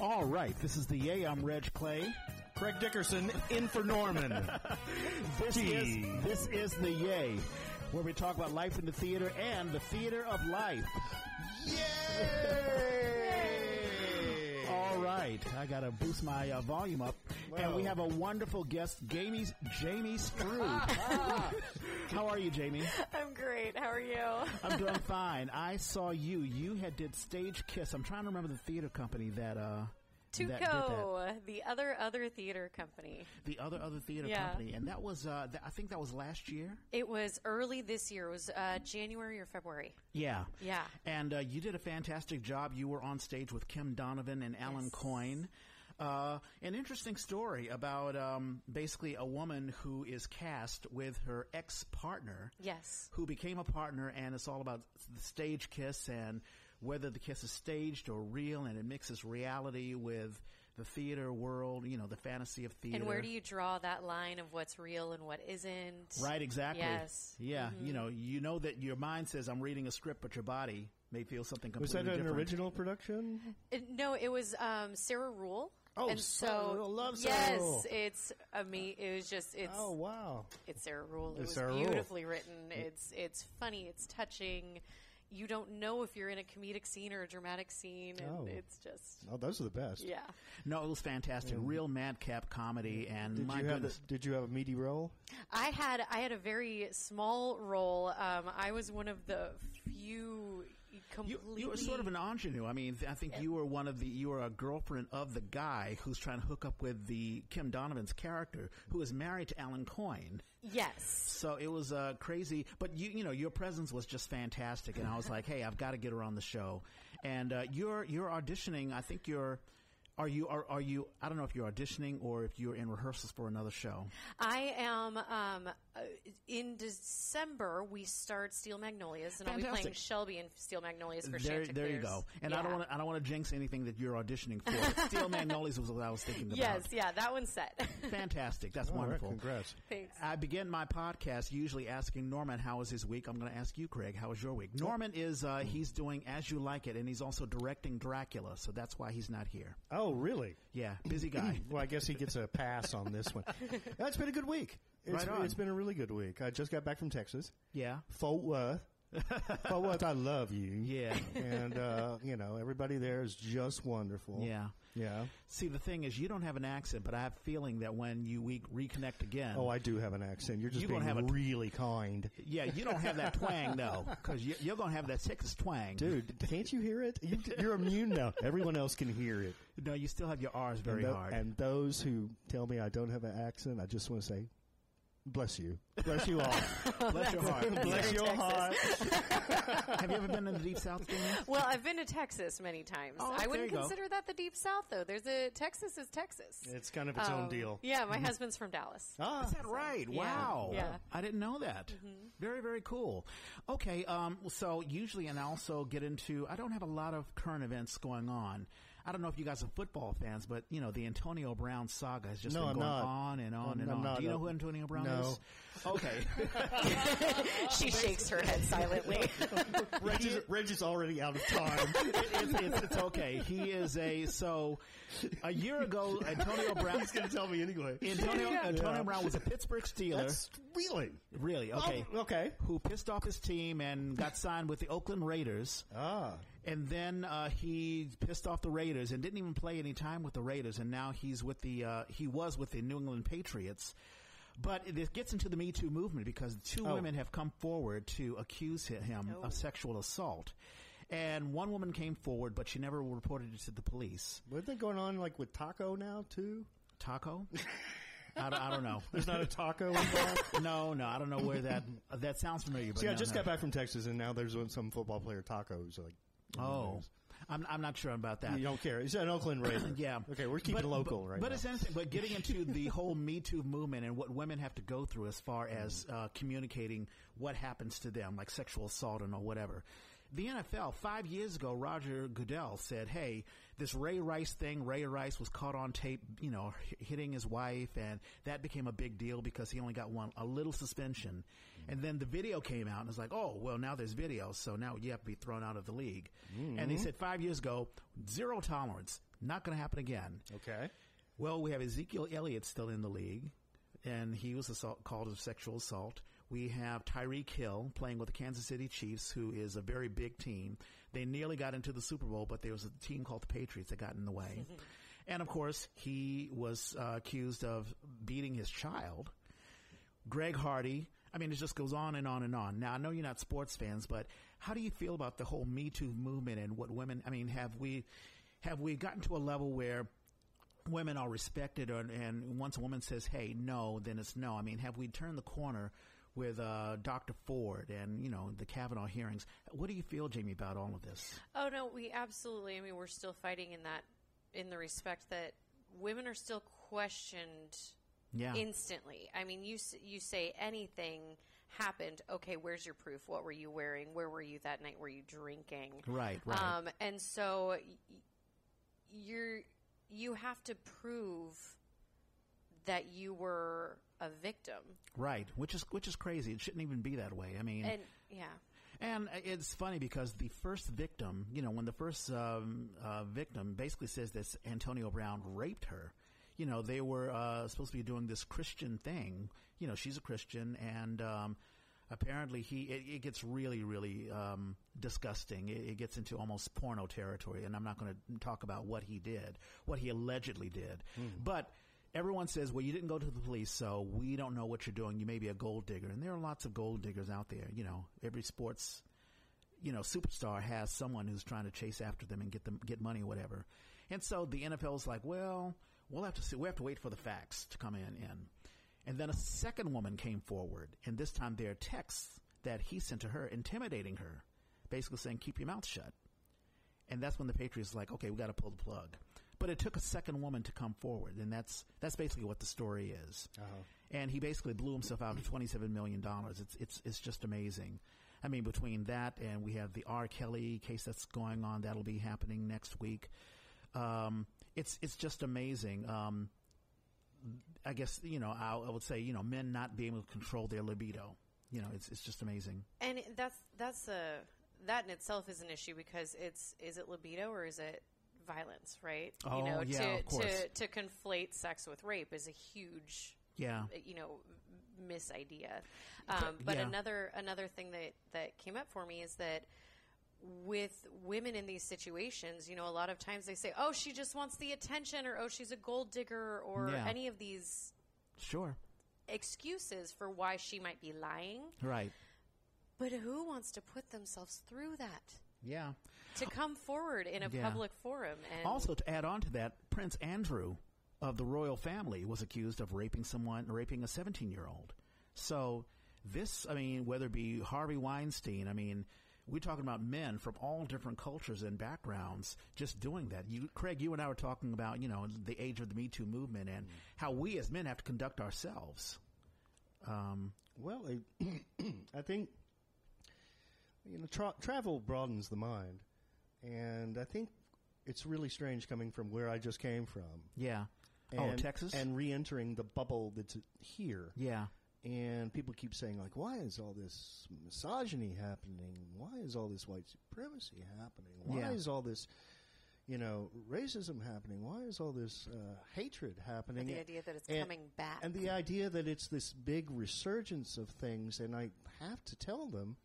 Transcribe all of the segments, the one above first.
All right, this is the Yay. I'm Reg Clay. Craig Dickerson in for Norman. This is this is the Yay, where we talk about life in the theater and the theater of life. Yay! All right, I gotta boost my uh, volume up, and we have a wonderful guest, Jamie Jamie Strube. How are you, Jamie? I'm great. How are you? I'm doing fine. I saw you. You had did Stage Kiss. I'm trying to remember the theater company that uh that did that. Tuco, the other other theater company. the other other theater Yeah. company, and that was uh, th- I think that was last year. It was early this year. It was uh, January or February. Yeah, Yeah. And uh, you did a fantastic job. You were on stage with Kim Donovan and Alan Yes. Coyne. Uh, an interesting story about um, basically a woman who is cast with her ex partner, Yes. who became a partner, and it's all about the stage kiss and whether the kiss is staged or real, and it mixes reality with the theater world, you know, the fantasy of theater. And where do you draw that line of what's real and what isn't? Right, exactly. Yes. Mm-hmm. Yeah, you know, you know that your mind says I'm reading a script, but your body may feel something completely different. Was that an different. original production? It- no, it was um, Sarah Ruhl. Oh, and so Love yes, Ruhl. it's a mean, it was just it's Oh wow! it's Sarah Ruhl. It It's was Sarah Ruhl. beautifully written. Mm. It's it's funny. It's touching. You don't know if you're in a comedic scene or a dramatic scene, and Oh. it's just Oh, those are the best. yeah. No, it was fantastic. Mm. Real madcap comedy, mm. and Did my you have a, goodness. Did you have a meaty role? I had I had a very small role. Um, I was one of the few You, completely. you were sort of an ingenue. I mean, I think you were one of the. You were a girlfriend of the guy who's trying to hook up with the Kim Donovan's character, who is married to Alan Coyne. yes. So it was uh, crazy, but you you know your presence was just fantastic, and I was like, hey, I've got to get her on the show. And uh, you're you're auditioning. I think you're. Are you are, are you? I don't know if you're auditioning or if you're in rehearsals for another show. I am. Um, uh, in December, we start Steel Magnolias, and I'll be playing Shelby in Steel Magnolias for There, Chanticleers. there you go. And I don't want to. I don't want to jinx anything that you're auditioning for. Steel Magnolias was what I was thinking about. Yes, yeah, that one's set. Fantastic. That's All right, wonderful. congrats. Thanks. I begin my podcast usually asking Norman how was his week. I'm going to ask you, Craig, how was your week? Norman is uh, he's doing As You Like It, and he's also directing Dracula, so that's why he's not here. Oh, Oh, really? Yeah, busy guy. Well, I guess he gets a pass on this one. That's been a good week. It's, Right on. it's been a really good week. I just got back from Texas, yeah, Fort Worth. Fort what I love you. yeah, And uh, you know, everybody there is just wonderful. yeah. Yeah. See, the thing is, you don't have an accent, but I have a feeling that when you we reconnect again, Oh, I do have an accent. You're just You being have a- really kind. yeah, you don't have that twang though, because you, you're going to have that Texas twang, Dude, can't you hear it? You, you're immune now. Everyone else can hear it. No, you still have your R's very and, hard. and those who tell me I don't have an accent, I just want to say, bless you. Bless you all. Bless your heart. bless your Texas. heart. have you ever been in the deep south, Jamie? well, I've been to Texas many times. Oh, I wouldn't you go. consider that the deep south, though. There's a Texas is Texas. It's kind of its own Um, deal. Yeah, my husband's from Dallas. Ah, Is that right? Yeah. Wow. Yeah. I didn't know that. Very, very cool. Okay, um, so usually, and I also get into, I don't have a lot of current events going on. I don't know if you guys are football fans, but you know the Antonio Brown saga has just No, been going on and on I'm- and I'm on. not, Do you know no. who Antonio Brown No. is? Okay. she shakes her head silently. Reg, is, Reg is already out of time. it's, it's, it's okay. He is a so a year ago Antonio Brown. He's going to tell me anyway. Antonio, Antonio Yeah. Brown was a Pittsburgh Steeler. That's really really okay. Oh, okay. Who pissed off his team and got signed with the Oakland Raiders. Ah, And then uh, he pissed off the Raiders and didn't even play any time with the Raiders. And now he's with the uh, he was with the New England Patriots. But it gets into the Me Too movement because two Oh. women have come forward to accuse him Oh. of sexual assault. And one woman came forward, but she never reported it to the police. wasn't that going on like with Taco now too? Taco? I, don't, I don't know. There's not a taco involved. No, no, I don't know where that that sounds familiar. But See, I just no. got back from Texas, and now there's some football player tacos. Like, Oh, I'm I'm not sure about that. you don't care. He's an Oakland Raider. Yeah. Okay, we're keeping But- local but, right But now. it's interesting. But getting into the whole Me Too movement and what women have to go through as far as uh, communicating what happens to them, like sexual assault and or whatever. the NFL five years ago, Roger Goodell said, "Hey, this Ray Rice thing. Ray Rice was caught on tape, you know, h- hitting his wife, and that became a big deal because he only got one a little suspension. And then the video came out, and it's like, oh, well, now there's video, so now you have to be thrown out of the league. And they said five years ago, zero tolerance, not going to happen again. Okay. Well, we have Ezekiel Elliott still in the league, and he was assault, called a sexual assault. We have Tyreek Hill playing with the Kansas City Chiefs, who is a very big team. They nearly got into the Super Bowl, but there was a team called the Patriots that got in the way. and of course, he was uh, accused of beating his child. Greg Hardy. I mean, it just goes on and on and on. Now, I know you're not sports fans, but how do you feel about the whole Me Too movement and what women? I mean, have we have we gotten to a level where women are respected, or, and once a woman says, "Hey, no," then it's no. I mean, have we turned the corner with uh, Dr. Ford and you know the Kavanaugh hearings? What do you feel, Jamie, about all of this? Oh no, we absolutely. I mean, we're still fighting in that, in the respect that women are still questioned Yeah, instantly. I mean, you you say anything happened. Okay, where's your proof? What were you wearing? Where were you that night? Were you drinking? right, right, Um, and so you're you have to prove that you were a victim. right. Which is which is crazy. It shouldn't even be that way. I mean, And yeah, And it's funny because the first victim, you know, when the first um, uh, victim basically says that Antonio Brown raped her, you know, they were uh, supposed to be doing this Christian thing. You know, she's a Christian, and um, apparently he it, it gets really, really um, disgusting. It, it gets into almost porno territory, and I'm not going to talk about what he did, what he allegedly did, but. Everyone says, well, you didn't go to the police, so we don't know what you're doing. You may be a gold digger. And there are lots of gold diggers out there. You know, every sports, you know, superstar has someone who's trying to chase after them and get them, get money or whatever. And so the NFL's like, well, we'll have to see, we have to wait for the facts to come in, in. And then a second woman came forward, and this time there are texts that he sent to her intimidating her, basically saying, keep your mouth shut. And that's when the Patriots like, okay, we got to pull the plug. But it took a second woman to come forward, and that's that's basically what the story is. Uh-huh. And he basically blew himself out of twenty seven million dollars. It's it's it's just amazing. I mean, between that and we have the R. Kelly case that's going on, that'll be happening next week. Um, it's it's just amazing. Um, I guess you know I, I would say you know men not being able to control their libido. You know, it's it's just amazing. and that's that's a that in itself is an issue because it's is it libido or is it violence, right? Oh, you know, yeah, to, of course. to to conflate sex with rape is a huge Yeah, you know miss idea. Um, but yeah. another another thing that that came up for me is that with women in these situations, you know, a lot of times they say, "Oh, she just wants the attention," or "Oh, she's a gold digger," or Yeah. any of these sure, excuses for why she might be lying. right, But who wants to put themselves through that? yeah. To come forward in a Yeah. public forum and Also, to add on to that, Prince Andrew of the royal family was accused of raping someone, raping a 17 year old. So, this, I mean, whether it be Harvey Weinstein, I mean, we're talking about men from all different cultures and backgrounds just doing that. You, Craig, you and I were talking about, you know, the age of the Me Too movement and how we as men have to conduct ourselves. Um, Well, I, I think you know tra- travel broadens the mind, and I think it's really strange coming from where I just came from. yeah. And, oh, Texas? and re-entering the bubble that's here. yeah. And people keep saying like, "Why is all this misogyny happening? Why is all this white supremacy happening? Why Yeah. is all this, you know, racism happening? Why is all this uh, hatred happening?" And the idea that it's And- coming back. and the idea that it's this big resurgence of things, and I have to tell them,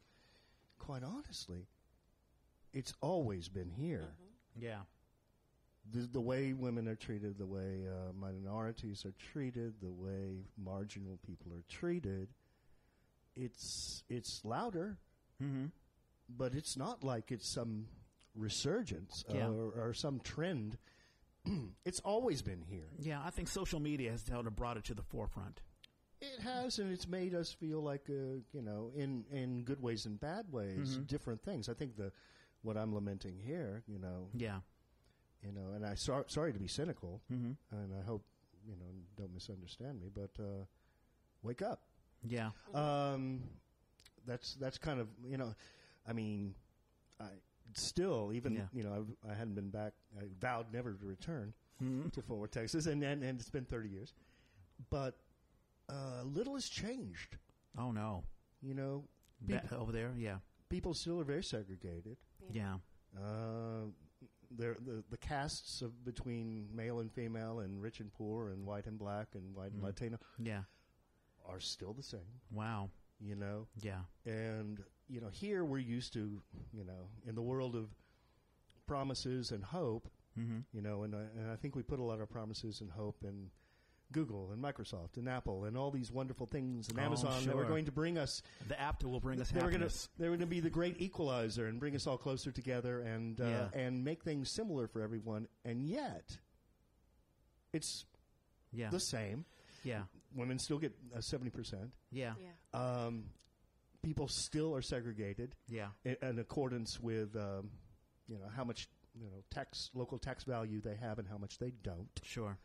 quite honestly, it's always been here. Yeah. The, the way women are treated, the way uh, minorities are treated, the way marginal people are treated, it's it's louder, Mm-hmm. but it's not like it's some resurgence Yeah. or, or some trend. it's always been here. Yeah, I think social media has held brought it to the forefront. It has, and it's made us feel like, uh, you know, in in good ways and bad ways, Mhm. different things. I think the what I'm lamenting here, you know, Yeah. You know, and I sor- sorry to be cynical, Mm-hmm. and I hope you know don't misunderstand me, but uh, wake up. Yeah. Um, that's that's kind of you know, I mean, I still even Yeah. you know I've, I hadn't been back. I vowed never to return Mm-hmm. to Fort Worth, Texas, and, and and it's been thirty years, but uh, little has changed. Oh no, You know, Ba- over there, yeah, people still are very segregated. yeah, Uh, there, the the castes of between male and female, and rich and poor, and white and black, and white Mm. and Latino yeah. are still the same. Wow, You know, yeah, and you know here we're used to you know in the world of promises and hope. mm-hmm. You know, and I, and I think we put a lot of promises and hope in Google and Microsoft and Apple and all these wonderful things and Oh, Amazon that were going to bring us the app that will bring us they were going to happiness. they were going to be the great equalizer and bring us all closer together and uh, Yeah. and make things similar for everyone. And yet, it's Yeah, the same. yeah, Women still get seventy percent. yeah, Yeah. Um, people still are segregated yeah, in, in accordance with um, you know how much you know tax local tax value they have and how much they don't. sure.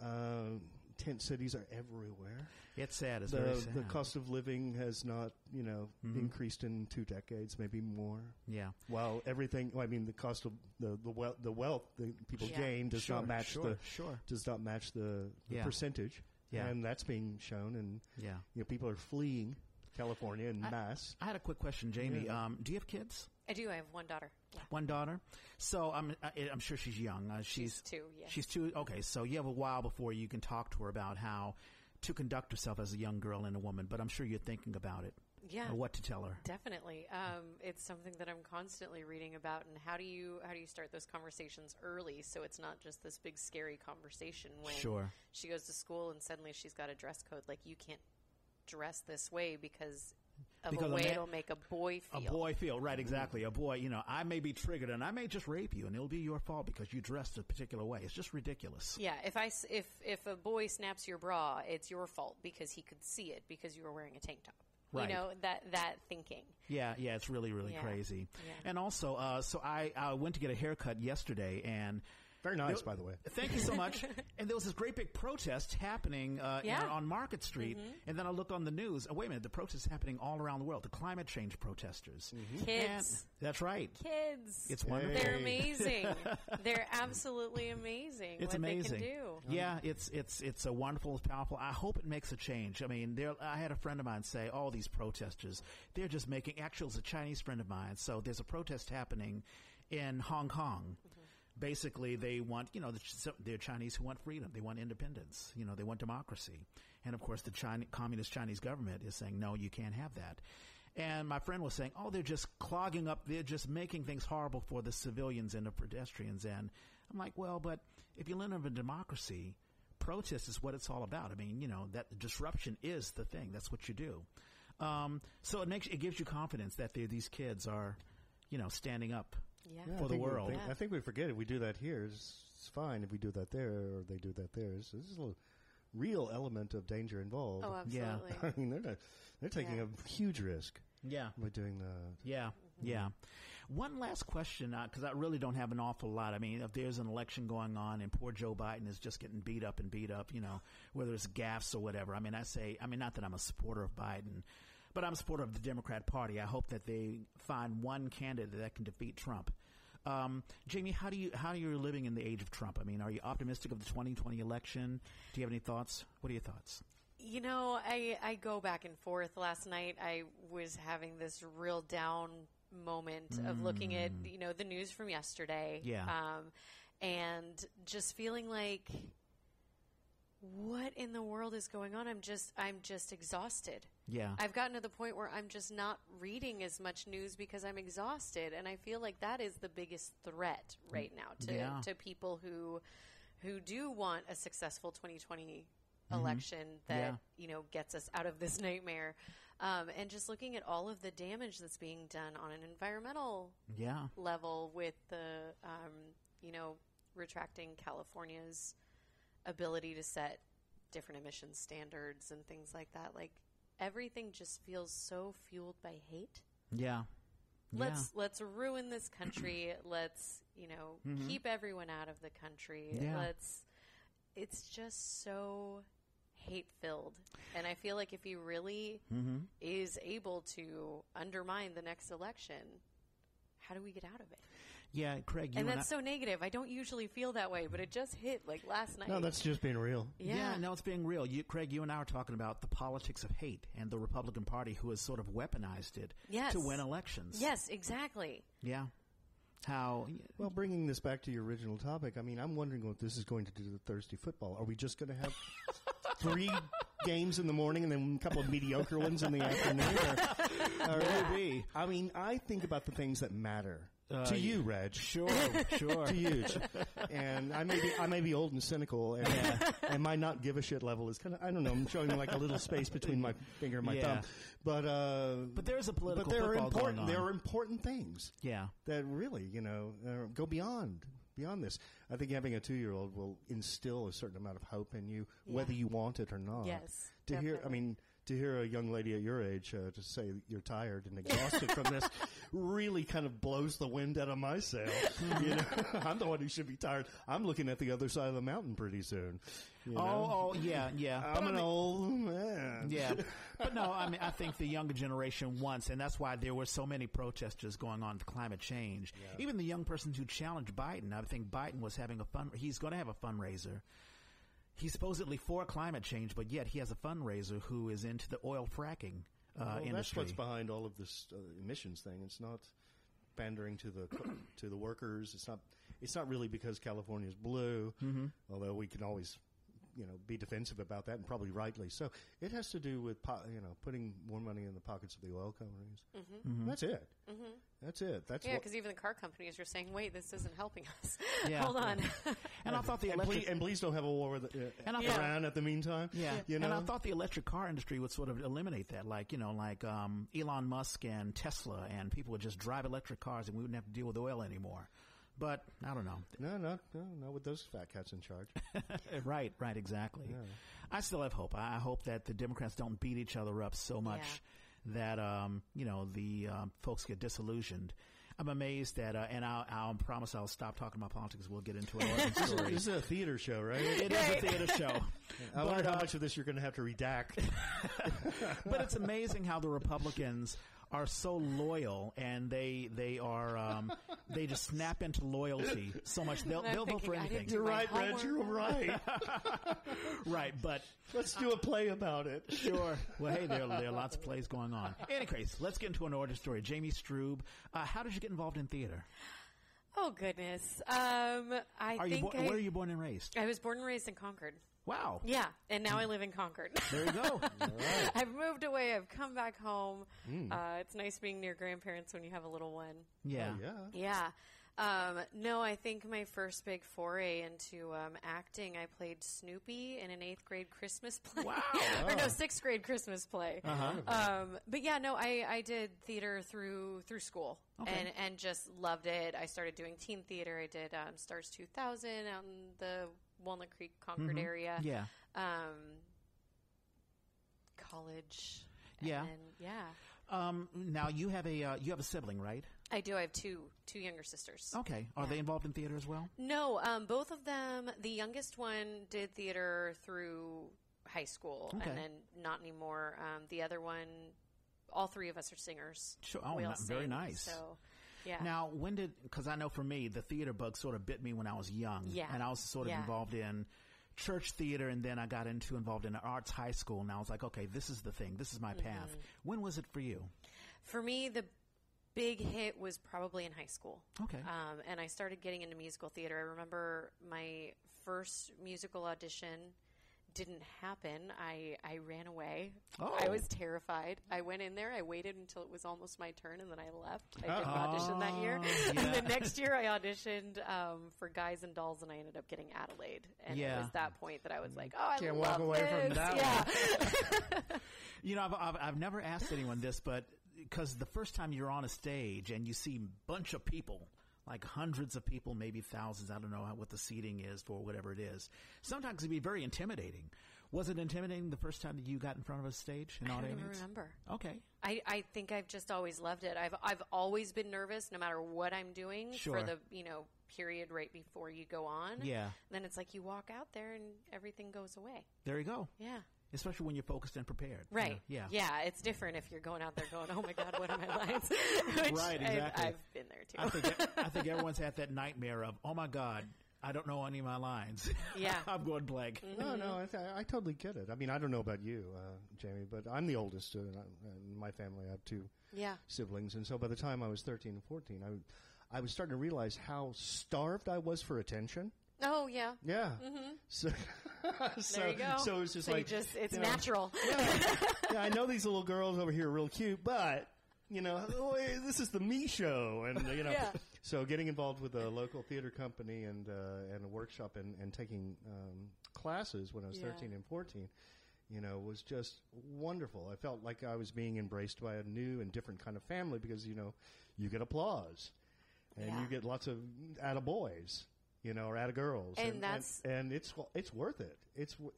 Um, tent cities are everywhere. It's sad. It's the, very sad. the cost of living has not, you know, Mhm. increased in two decades, maybe more. yeah, While everything, well, I mean, the cost of the the wealth, the wealth that people Yeah. gain does sure, not match sure, the sure. does not match the, the Yeah. percentage, Yeah. and that's being shown, and Yeah. you know, people are fleeing California in I- mass. I had a quick question, Jamie. Yeah. Um, do you have kids? I do. I have one daughter. Yeah. One daughter. So I'm I, I'm sure she's young. Uh, She's, she's two. Yeah. she's two. Okay, so you have a while before you can talk to her about how to conduct herself as a young girl and a woman. But I'm sure you're thinking about it. yeah. Or what to tell her. Definitely, um, it's something that I'm constantly reading about. And how do you how do you start those conversations early so it's not just this big scary conversation when Sure. she goes to school and suddenly she's got a dress code like you can't dress this way because of Because a a way man- it'll make a boy feel. A boy feel right, exactly. A boy, you know, I may be triggered and I may just rape you, and it'll be your fault because you dressed a particular way. It's just ridiculous. Yeah, if I if if a boy snaps your bra, it's your fault because he could see it because you were wearing a tank top. Right. You know that that thinking. Yeah, yeah, it's really, really Yeah. crazy. Yeah. And also, uh, so I, I went to get a haircut yesterday, and Very nice, There- by the way. Thank you so much. and there was this great big protest happening uh, Yeah. in- on Market Street. And then I looked on the news. Oh, wait a minute. The protest is happening all around the world. The climate change protesters. Kids. And that's right. Kids. It's wonderful. They're amazing. They're absolutely amazing. It's what amazing. they can do. Yeah, it's it's it's a wonderful, powerful. I hope it makes a change. I mean, there. I had a friend of mine say, "All these protesters, they're just making." Actually, it's a Chinese friend of mine. So there's a protest happening in Hong Kong. Basically, they want you know the, they're Chinese who want freedom. They want independence. You know, they want democracy. And of course, the communist Chinese government is saying, "No, you can't have that." And my friend was saying, "Oh, they're just clogging up. They're just making things horrible for the civilians and the pedestrians." And I'm like, "Well, but if you live in a democracy, protest is what it's all about. I mean, you know, that disruption is the thing. That's what you do. Um, so it makes it gives you confidence that these kids are, you know, standing up. Yeah. Yeah, for the think we world. think- Yeah. I think we forget if we do that here, it's, it's fine. If we do that there, or they do that there, it's, there's a real element of danger involved. Oh, Yeah. absolutely. I mean, they're not, they're taking Yeah. a huge risk Yeah, by doing that. yeah, mm-hmm. yeah. One last question, uh, because I really don't have an awful lot. I mean, if there's an election going on and poor Joe Biden is just getting beat up and beat up, you know, whether it's gaffes or whatever. I mean, I say, I mean, not that I'm a supporter of Biden, but I'm a supporter of the Democrat Party. I hope that they find one candidate that can defeat Trump. Um, Jamie, how do you how are you living in the age of Trump? I mean, are you optimistic of the 2020 election? Do you have any thoughts? What are your thoughts? You know, I I go back and forth. Last night, I was having this real down moment of looking at you know the news from yesterday. Yeah. Um, and just feeling like, what in the world is going on? I'm just I'm just exhausted. Yeah, I've gotten to the point where I'm just not reading as much news because I'm exhausted, and I feel like that is the biggest threat right now to Yeah. to people who who do want a successful 2020 election that Mm-hmm. Yeah. you know gets us out of this nightmare. Um, and just looking at all of the damage that's being done on an environmental yeah, level with the um, you know retracting California's ability to set different emission standards and things like that. Like everything just feels so fueled by hate. yeah. Let's let's ruin this country. let's you know Mhm. keep everyone out of the country. Yeah. Let's. It's just so hate filled, and I feel like if he really Mm-hmm. is able to undermine the next election, how do we get out of it? Yeah, Craig, you and and that's I, so negative. I don't usually feel that way, but it just hit like last night. No, that's just being real. yeah. Yeah, no, it's being real. You, Craig, you and I are talking about the politics of hate and the Republican Party who has sort of weaponized it Yes. to win elections. Yes, exactly. Yeah. How? Well, bringing this back to your original topic, I mean, I'm wondering what this is going to do to the Thursday football. Are we just going to have three games in the morning and then a couple of mediocre ones in the afternoon? Or, or- Maybe. I mean, I think about the things that matter Uh, to you, Reg. Sure, sure. To you, and I may be I may be old and cynical, and, and my not give a shit level is kind of I don't know. I'm showing like a little space between my finger and my Yeah. thumb, but uh, But there is a political but there are football important going on. there are important things yeah. that really, you know, uh, go beyond beyond this. I think having a two year old will instill a certain amount of hope in you, whether you want it or not. Yes, To hear, I mean, to hear a young lady at your age uh, to say you're tired and exhausted from this really kind of blows the wind out of my sail. you know, I'm the one who should be tired. I'm looking at the other side of the mountain pretty soon. you know? Oh, oh, yeah, yeah. I'm I an mean- old man. Yeah, but no, I mean, I think the younger generation wants, and that's why there were so many protesters going on to climate change. Even the young persons who challenged Biden, I think Biden was having a fun. He's going to have a fundraiser. He's supposedly for climate change, but yet he has a fundraiser who is into the oil fracking uh, Well, industry. that's what's behind all of this uh, emissions thing. It's not pandering to the to the workers. It's not. It's not really because California is blue. Mm-hmm. Although we can always, you know, be defensive about that, and probably rightly so. It has to do with po- you know putting more money in the pockets of the oil companies. That's it. That's it. That's Yeah, because even the car companies are saying, "Wait, this isn't helping us." Yeah. Hold on. and I thought the And electric. please, and please don't have a war with uh, And I- Iran at the meantime. yeah, you know. and I thought the electric car industry would sort of eliminate that, like you know, like um, Elon Musk and Tesla, and people would just drive electric cars, and we wouldn't have to deal with oil anymore. But I don't know. no, no, no, not with those fat cats in charge. right, right, exactly. I still have hope. I I hope that the Democrats don't beat each other up so much that um, you know the um, folks get disillusioned. I'm amazed that, uh, and I'll, I'll promise I'll stop talking about politics. We'll get into an origin story. this is a theater show, right? It is a theater show, I wonder how uh, much of this you're going to have to redact. but it's amazing how the Republicans are so loyal and they they are um, they just snap into loyalty so much they'll they'll vote for thinking, I didn't anything. do You're right, Reg. You're right. right, but Let's do a play about it. Sure. Well, hey, there, there are lots of plays going on. Any case, let's get into an origin story. Jamie Strube, uh, how did you get involved in theater? Oh goodness. Um, I Are you think bo- I, where are you born and raised? I was born and raised in Concord. Wow. Yeah, and now I live in Concord. There you go. I've moved away. I've come back home. Hmm. Uh, it's nice being near grandparents when you have a little one. Yeah. Oh, yeah. Yeah. Um, no, I think my first big foray into um, acting, I played Snoopy in an eighth grade Christmas play. Wow. or no, sixth grade Christmas play. Uh-huh. Um, but yeah, no, I, I did theater through through school Okay. and and just loved it. I started doing teen theater. I did um, Stars 2000 out in the Walnut Creek Concord area. Mm-hmm. Yeah. Um, college. Yeah. then- yeah. Um, now you have a uh, you have a sibling, right? I do. I have two two younger sisters. Okay. Are they involved in theater as well? No, um, both of them. The youngest one did theater through high school, Okay. and then not anymore. Um, the other one, all three of us are singers. Sure. Oh, very sing, nice. So, yeah. Now, when did? Because I know for me, the theater bug sort of bit me when I was young. Yeah. And I was sort of Yeah. involved in church theater, and then I got into involved in arts high school, and I was like, okay, this is the thing. This is my path. Mm-hmm. When was it for you? For me, the big hit was probably in high school. Okay. Um, and I started getting into musical theater. I remember my first musical audition didn't happen. I, I ran away. Oh. I was terrified. I went in there. I waited until it was almost my turn, and then I left. I didn't audition that year. Oh, And the next year, I auditioned um, for Guys and Dolls, and I ended up getting Adelaide. And Yeah. it was that point that I was like, "Oh, I Can't love walk away from that Yeah. You know, I've, I've, I've never asked anyone this, but because the first time you're on a stage and you see a bunch of people, like hundreds of people, maybe thousands, I don't know how, what the seating is for whatever it is, sometimes it can be very intimidating. Was it intimidating the first time that you got in front of a stage? An I don't audience? even remember. Okay. I, I think I've just always loved it. I've I've always been nervous, no matter what I'm doing Sure. for the you know period right before you go on. Yeah. Then it's like you walk out there and everything goes away. There you go. Yeah. Especially when you're focused and prepared. Right. Yeah. Yeah. It's different if you're going out there going, "Oh my God, what are my lines?" Which Right, I've- exactly. I've, been there too. I think I think everyone's had that nightmare of, oh my god, I don't know any of my lines. Yeah. I'm going blank. No, no, I, th- I totally get it. I mean, I don't know about you, uh, Jamie, but I'm the oldest uh, in my family. I have two yeah. siblings, and so by the time I was 13 and 14, I, I was starting to realize how starved I was for attention. Oh yeah. Yeah. mhm So, so, There you go. so it's just So like just it's you know, natural. yeah, yeah, I know these little girls over here are real cute, but you know, oh, this is the me show, and you know, Yeah. so getting involved with a local theater company and uh, and a workshop and, and taking um, classes when I was Yeah. thirteen and fourteen, you know, was just wonderful. I felt like I was being embraced by a new and different kind of family because you know, you get applause, and Yeah. you get lots of attaboys, you know, or attagirls, And that's- and, and it's it's worth it. It's w-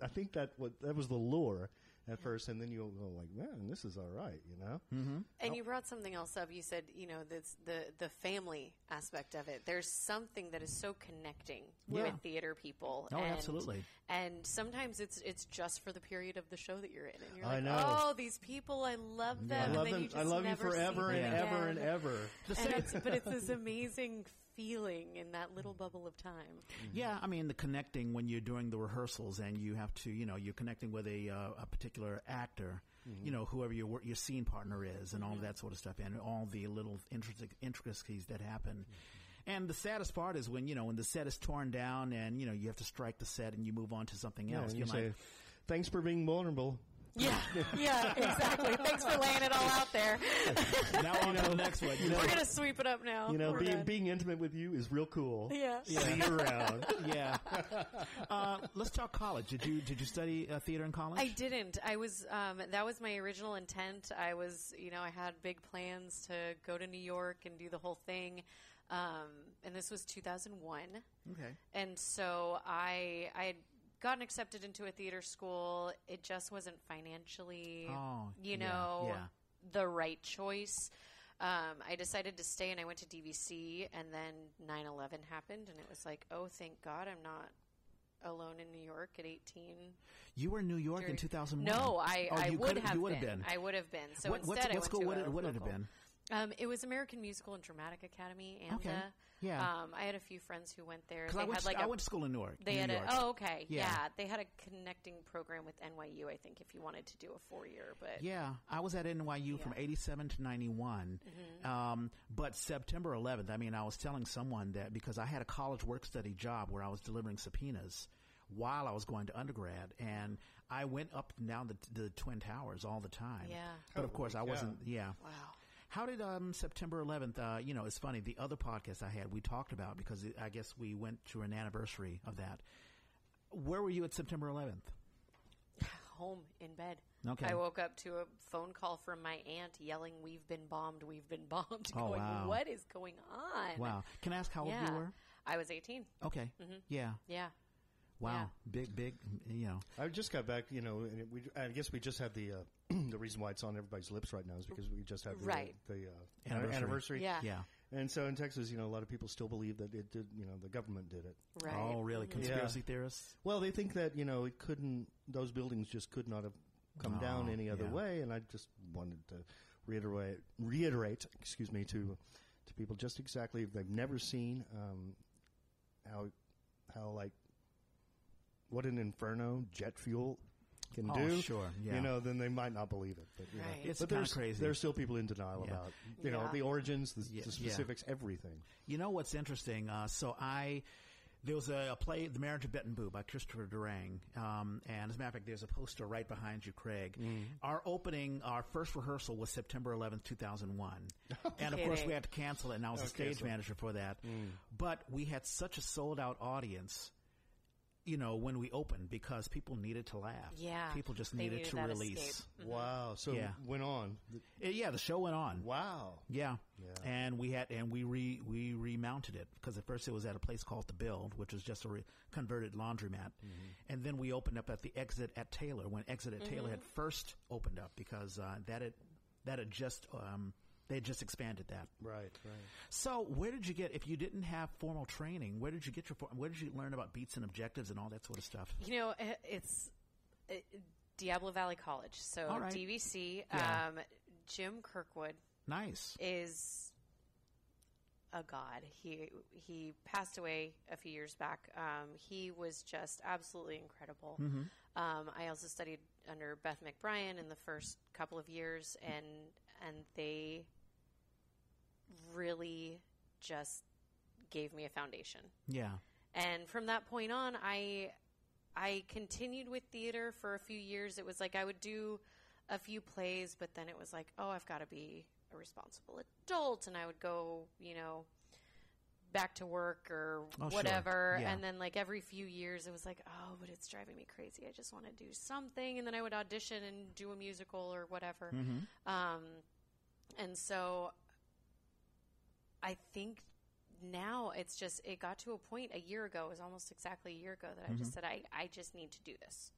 I think that what that was the lure at first, and then you'll go like, man, this is all right, you know. Mm-hmm. And you brought something else up. You said, you know, this, the the family aspect of it. There's something that is so connecting Yeah. with theater people. Oh, and, absolutely. And sometimes it's it's just for the period of the show that you're in, and you're I like, know. oh, these people, I love them. I and love then them. You just I love you never see forever them and ever and ever. The And it's, but it's this amazing feeling in that little mm-hmm. bubble of time. Mm-hmm. Yeah, I mean the connecting when you're doing the rehearsals and you have to, you know, you're connecting with a uh, a particular actor, mm-hmm. you know, whoever your your scene partner is, and all of that sort of stuff, and all the little intric- intricacies that happen. And the saddest part is when you know when the set is torn down and you know you have to strike the set and you move on to something Yeah, else. and You're you like, say, thanks for being vulnerable. Yeah, yeah, exactly. Thanks for laying it all out there. now on to the next one. You know, We're gonna sweep it up now. You know, We're being done. being intimate with you is real cool. yeah. See you around. yeah. Uh, let's talk college. Did you did you study uh, theater in college? I didn't. I was. Um, that was my original intent. I was. You know, I had big plans to go to New York and do the whole thing. Um, and this was 2001. okay. And so I I had gotten accepted into a theater school. It just wasn't financially, Oh, you yeah, know, yeah. the right choice. Um, I decided to stay and I went to DVC and then 9-11 happened and it was like, oh, thank God I'm not alone in New York at 18. You were in New York in During- 2001. No, I, Oh, I would could've- you would been. have been. I would have been. So what, instead, what's, I what went school to would a it, would it have been? Um, it was American Musical and Dramatic Academy, AMDA. Okay. Yeah. Um, I had a few friends who went there. They I, went had to- like I a went to school in Newark. they New had York. a oh okay Yeah. yeah. they had a connecting program with NYU I think if you wanted to do a four year but Yeah, I was at NYU from 87 to 91. Um, but September 11th, I mean, I was telling someone that because I had a college work study job where I was delivering subpoenas while I was going to undergrad, and I went up and down the, the Twin Towers all the time. Yeah. But of course, I wasn't, yeah. wow How did um, September 11th? Uh, you know, it's funny. The other podcast I had, we talked about because I guess we went to an anniversary of that. Where were you at September 11th? home in bed Okay. I woke up to a phone call from my aunt yelling we've been bombed we've been bombed Oh, going wow. what is going on Wow. Can I ask how old you were? I was 18 Okay. Yeah. yeah Wow. Yeah. Big, big. You know. I just got back, you know, and we, I guess we just had the uh, the reason why it's on everybody's lips right now is because we just had the, Right. the uh, Anniversary. anniversary. yeah Yeah. And so in Texas, you know, a lot of people still believe that it did, you know, the government did it. right Oh, really? Mhm. Conspiracy theorists? Well, they think that, you know, it couldn't, those buildings just could not have come down Oh, any other yeah. way. And I just wanted to reiterate, reiterate, excuse me, to, to people just exactly if they've never seen, um, how, how like, what an inferno jet fuel can Oh, do. sure, yeah. You know, then they might not believe it. But, you know. Right. It's but there's, crazy. There's still people in denial Yeah. about, you know, Yeah. the origins, the, Yeah, the yeah. specifics, everything. You know what's interesting? Uh, so I, there was a, a play, The Marriage of Bet and Boo by Christopher Durang. Um, and as a matter of fact, there's a poster right behind you, Craig. Our opening, our first rehearsal was September 11th, 2001. and of course, we had to cancel it, and I was the Okay, stage so- manager for that. But we had such a sold out audience. You know, when we opened, because people needed to laugh. Yeah. People just needed, needed to that release. escape. Wow. So Yeah. went on. Uh, yeah, the show went on. Wow. Yeah. Yeah. And we had and we re we remounted it because at first it was at a place called the Build, which was just a re- converted laundromat, and then we opened up at the exit at Taylor when exit at Taylor had first opened up because uh, that had that had just um, they just expanded that. Right, right. So where did you get if you didn't have formal training? Where did you get your where did you learn about beats and objectives and all that sort of stuff? You know, it's uh, Diablo Valley College. So All right. DVC. Yeah. Um, Jim Kirkwood Nice. is a god. He he passed away a few years back. Um, he was just absolutely incredible. Mm-hmm. Um, I also studied under Beth McBrien in the first couple of years, and and they really just gave me a foundation. Yeah. And from that point on, I I continued with theater for a few years. It was like I would do a few plays, but then it was like, oh, I've got to be a responsible adult, and I would go, you know, back to work or Oh, sure. whatever. Yeah. And then like every few years, it was like, oh, but it's driving me crazy. I just want to do something, and then I would audition and do a musical or whatever. Mm-hmm. Um, and so I think now it's just it got to a point a year ago, it was almost exactly a year ago that I Mm-hmm. just said I, I just need to do this.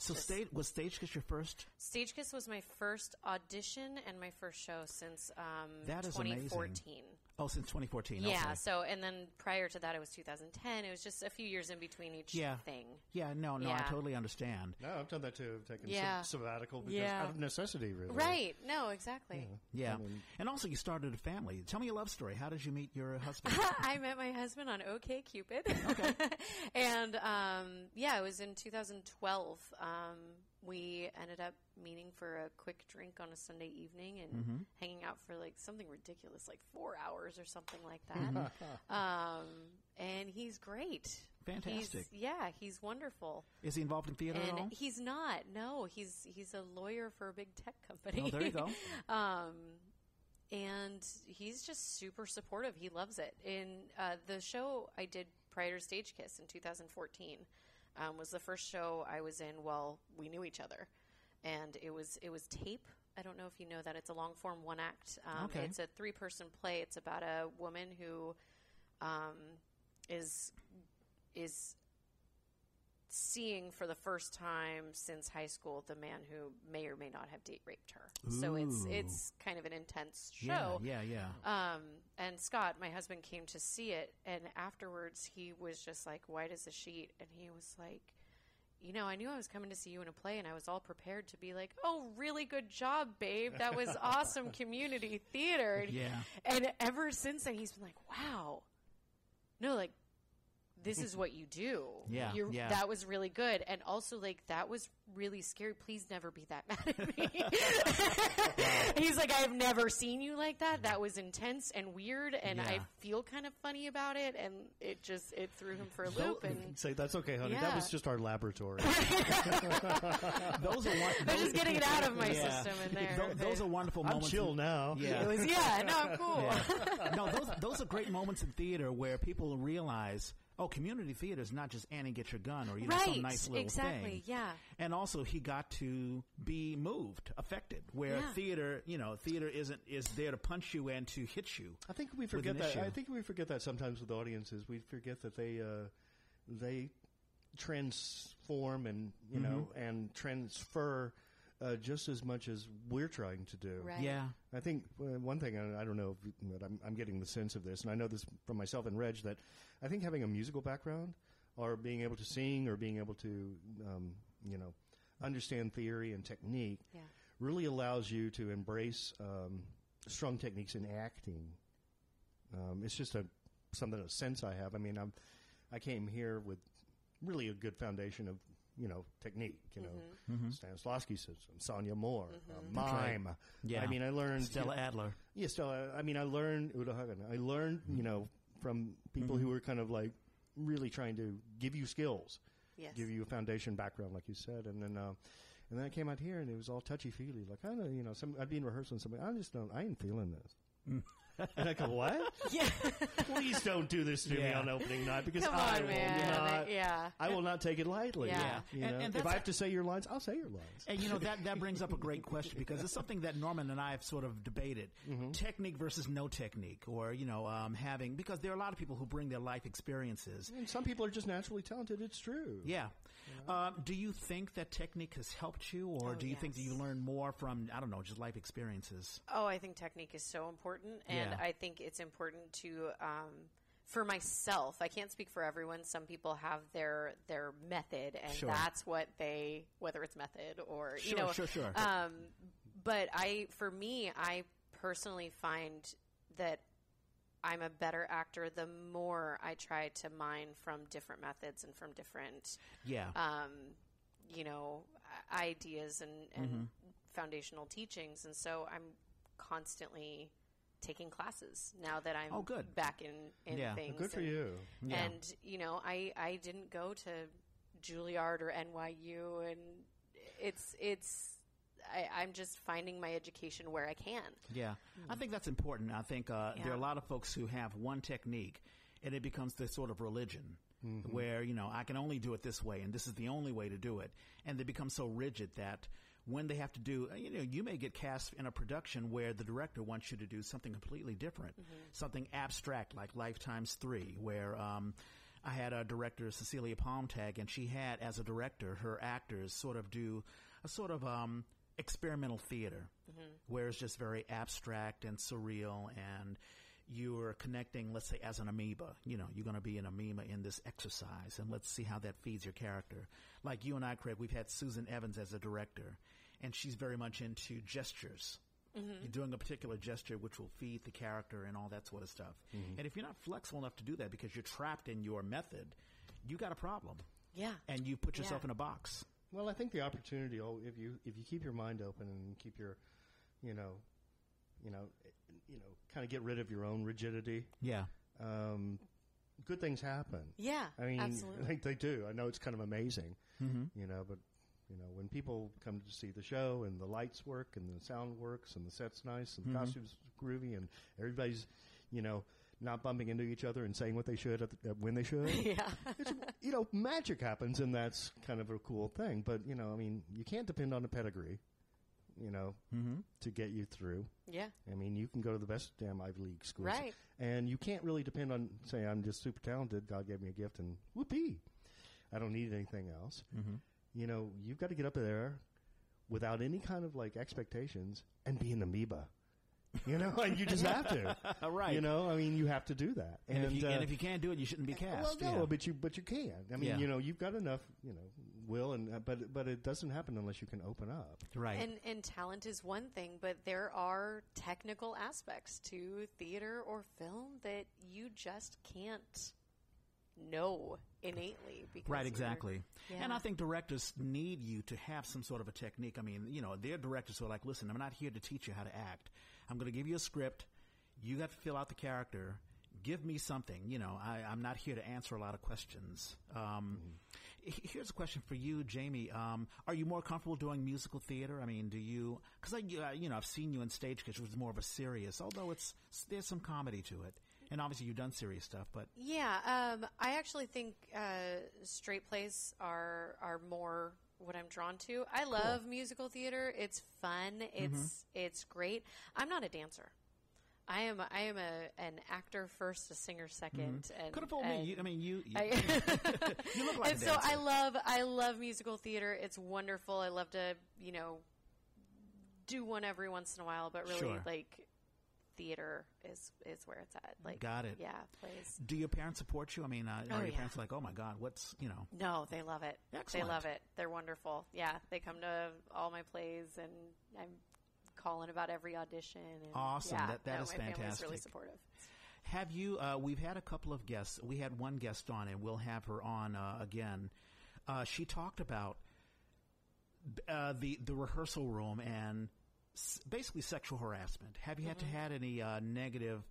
So Just- stage was Stage Kiss your first? Stage Kiss was my first audition and my first show since um, That is amazing. 2014. Oh, since 2014. Yeah, okay. so and then prior to that it was 2010. It was just a few years in between each Yeah. thing. Yeah, no, no, I totally understand. No, I've done that too. I've taken Yeah. sab- sabbatical because Yeah. out of necessity, really. Right. No, exactly. Yeah. I mean- and also, you started a family. Tell me a love story. How did you meet your husband? I met my husband on OkCupid. Okay. and um, yeah, it was in 2012. Um, we ended up meeting for a quick drink on a Sunday evening and Mm-hmm. hanging out for like something ridiculous, like four hours or something like that. um, and he's great. Fantastic. He's, yeah, he's wonderful. Is he involved in theater at all? He's not. No, he's he's a lawyer for a big tech company. Oh, there you go. um, and he's just super supportive. He loves it. In uh, the show I did prior to Stage Kiss in 2014 um, was the first show I was in while we knew each other, and it was it was tape. I don't know if you know that it's a long form one act. Um, Okay. It's a three person play. It's about a woman who um, is is seeing for the first time since high school the man who may or may not have date raped her. So it's it's kind of an intense yeah, show. yeah, yeah. Um, and Scott, my husband, came to see it, and afterwards he was just like white as a sheet, and he was like. You know, I knew I was coming to see you in a play, and I was all prepared to be like, "Oh, really good job, babe! That was awesome community theater." And, Yeah. and ever since then, he's been like, "Wow, no, like this is what you do. Yeah, You're, yeah. that was really good, and also like that was really scary. Please never be that mad at me." He's like, "I've never seen you like that. That was intense and weird, and I feel kind of funny about it." And it just it threw him for a Tho- loop. And say that's okay, honey. That was just our laboratory. Those are one, I'm just getting it out of my yeah. system in there. Tho- those are wonderful I'm moments. chill now. Yeah. It was yeah, no, I'm cool. Yeah. no, those those are great moments in theater where people realize, oh, community theater is not just Annie get your gun or you know right, some nice little exactly, thing. yeah. And also, he got to be moved, affected. Where Yeah. theater, you know, theater isn't is there to punch you and to hit you. I think we forget that. issue. I think we forget that sometimes with audiences. We forget that they uh, they transform and you know Mm-hmm. and transfer uh, just as much as we're trying to do. Right. Yeah, I think uh, one thing, I don't know, but I'm, I'm getting the sense of this, and I know this from myself and Reg, that I think having a musical background or being able to sing or being able to, um, you know, understand theory and technique Yeah. really allows you to embrace um, strong techniques in acting. Um, it's just a something a sense I have. I mean, I'm I came here with really a good foundation of you know technique. You know, Mm-hmm. Stanislavski system, Sonia Moore, uh, That's right. mime. Yeah. I mean, I learned Stella Adler. yeah, Stella. I mean, I learned Uta Hagen. I learned, you know, from people Mm-hmm. who were kind of like really trying to give you skills, Yes. give you a foundation background, like you said, and then. Uh, and then I came out here, and it was all touchy feely. Like I don't, you know, some I'd be in rehearsal, and somebody, I just don't, I ain't feeling this. And I go, what? Yeah. Please don't do this to me on opening night because Come I on, will man. not. Yeah. I will not take it lightly. Yeah. You And- know? and if I have to say your lines, I'll say your lines. And you know that that brings up a great question because it's something that Norman and I have sort of debated: Mm-hmm. technique versus no technique, or you know, um, having because there are a lot of people who bring their life experiences. And some people are just naturally talented. It's true. Yeah. Um, do you think that technique has helped you, or Oh, do you think that you yes. learn more from I don't know, just life experiences? Oh, I think technique is so important, and Yeah. I think it's important to um, for myself, I can't speak for everyone. Some people have their their method, and Sure. that's what they whether it's method or you Sure, know, sure, sure. Um, but I, for me, I personally find that I'm a better actor the more I try to mine from different methods and from different, Yeah. um, you know, ideas and, and Mm-hmm. foundational teachings. And so I'm constantly taking classes now that I'm Oh, good. back in, in Yeah. things. Good for and, you. Yeah. And, you know, I, I didn't go to Juilliard or NYU and it's, it's, I, I'm just finding my education where I can. Yeah, I think that's important. I think uh, there are a lot of folks who have one technique, and it becomes this sort of religion, where you know I can only do it this way, and this is the only way to do it, and they become so rigid that when they have to do, you know, you may get cast in a production where the director wants you to do something completely different, something abstract like Lifetimes Three, where. Um, I had a director, Cecilia Palmtag, and she had, as a director, her actors sort of do a sort of um, experimental theater, mm-hmm. where it's just very abstract and surreal, and you're connecting, let's say, as an amoeba. You know, you're going to be an amoeba in this exercise, and let's see how that feeds your character. Like you and I, Craig, we've had Susan Evans as a director, and she's very much into gestures. Mm-hmm. You're doing a particular gesture which will feed the character and all that sort of stuff. Mm-hmm. And if you're not flexible enough to do that because you're trapped in your method, you got a problem. Yeah. And you put yourself Yeah. in a box. Well, I think the opportunity, oh, if you if you keep your mind open and keep your, you know, you know, eh, you know, kind of get rid of your own rigidity, Yeah. um, good things happen. Yeah. I mean, absolutely. I think they do. I know it's kind of amazing, Mm-hmm. you know, but you know, when people come to see the show and the lights work and the sound works and the set's nice and the Mhm. costumes groovy and everybody's, you know, not bumping into each other and saying what they should at the, uh, when they should. yeah. it's, you know, magic happens, and that's kind of a cool thing. But you know, I mean, you can't depend on a pedigree, you know, Mm-hmm. to get you through. yeah. I mean, you can go to the best damn Ivy League schools, Right. And you can't really depend on say I'm just super talented. God gave me a gift, and whoopee, I don't need anything else. Mm-hmm. You know, you've got to get up there without any kind of like expectations and be an amoeba. You know, and you just have to. right. You know, I mean, you have to do that. and, if you, uh, and if you can't do it, you shouldn't be cast. well, no, yeah. but you but you can. I mean, Yeah. you know, you've got enough, you know, will and uh, but but it doesn't happen unless you can open up. right. And and talent is one thing, but there are technical aspects to theater or film that you just can't know innately. Because Right, you're- exactly. And I think directors need you to have some sort of a technique. I mean, you know, they're directors who are like, listen, I'm not here to teach you how to act. I'm going to give you a script. You got to fill out the character. Give me something. You know, I, I'm not here to answer a lot of questions. Um, h- Here's a question for you, Jamie. Um, are you more comfortable doing musical theater? I mean, do you? Because I, uh, you know, I've seen you in Stage Kiss, which was more of a serious, although it's there's some comedy to it, and obviously you've done serious stuff. But Yeah, um, I actually think uh, straight plays are are more what I'm drawn to. I love musical theater. It's fun. It's Mm-hmm. it's great. I'm not a dancer. I am I am a an actor first, a singer 2nd and could have told me. You, I mean, you. you I, You look like and so I love I love musical theater. It's wonderful. I love to you know do one every once in a while, but really Sure. like theater is is where it's at. Like Got it. Yeah, plays. Do your parents support you? I mean, uh, Oh, are your yeah. parents like, oh my God, what's, you know, No, they love it. Excellent. They love it. They're wonderful. Yeah, they come to all my plays, and I'm calling about every audition. And Awesome. Yeah, That- that no, is my family's really fantastic. supportive. have you, uh, we've had a couple of guests. We had one guest on and we'll have her on, uh, again. Uh, she talked about, uh, the, the rehearsal room and basically sexual harassment. Have you had to had any, uh, negative,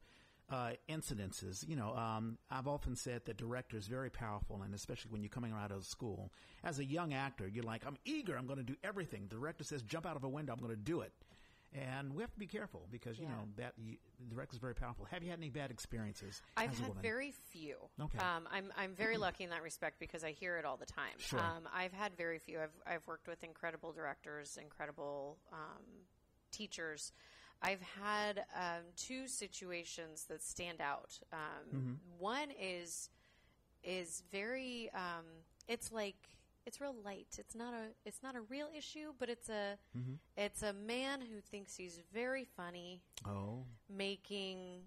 uh, incidences. You know, um, I've often said that director is very powerful, and especially when you're coming out of school. As a young actor, you're like, I'm eager, I'm going to do everything. The director says, jump out of a window, I'm going to do it. And we have to be careful because, you Yeah. know, that you, the director is very powerful. Have you had any bad experiences? I've had woman? very few. Okay. Um, I'm I'm very lucky in that respect because I hear it all the time. Sure. Um, I've had very few. I've I've worked with incredible directors, incredible um, teachers. I've had um, two situations that stand out. Um, Mm-hmm. One is is very. Um, it's like it's real light. It's not a it's not a real issue, but it's a Mm-hmm. it's a man who thinks he's very funny, Oh, making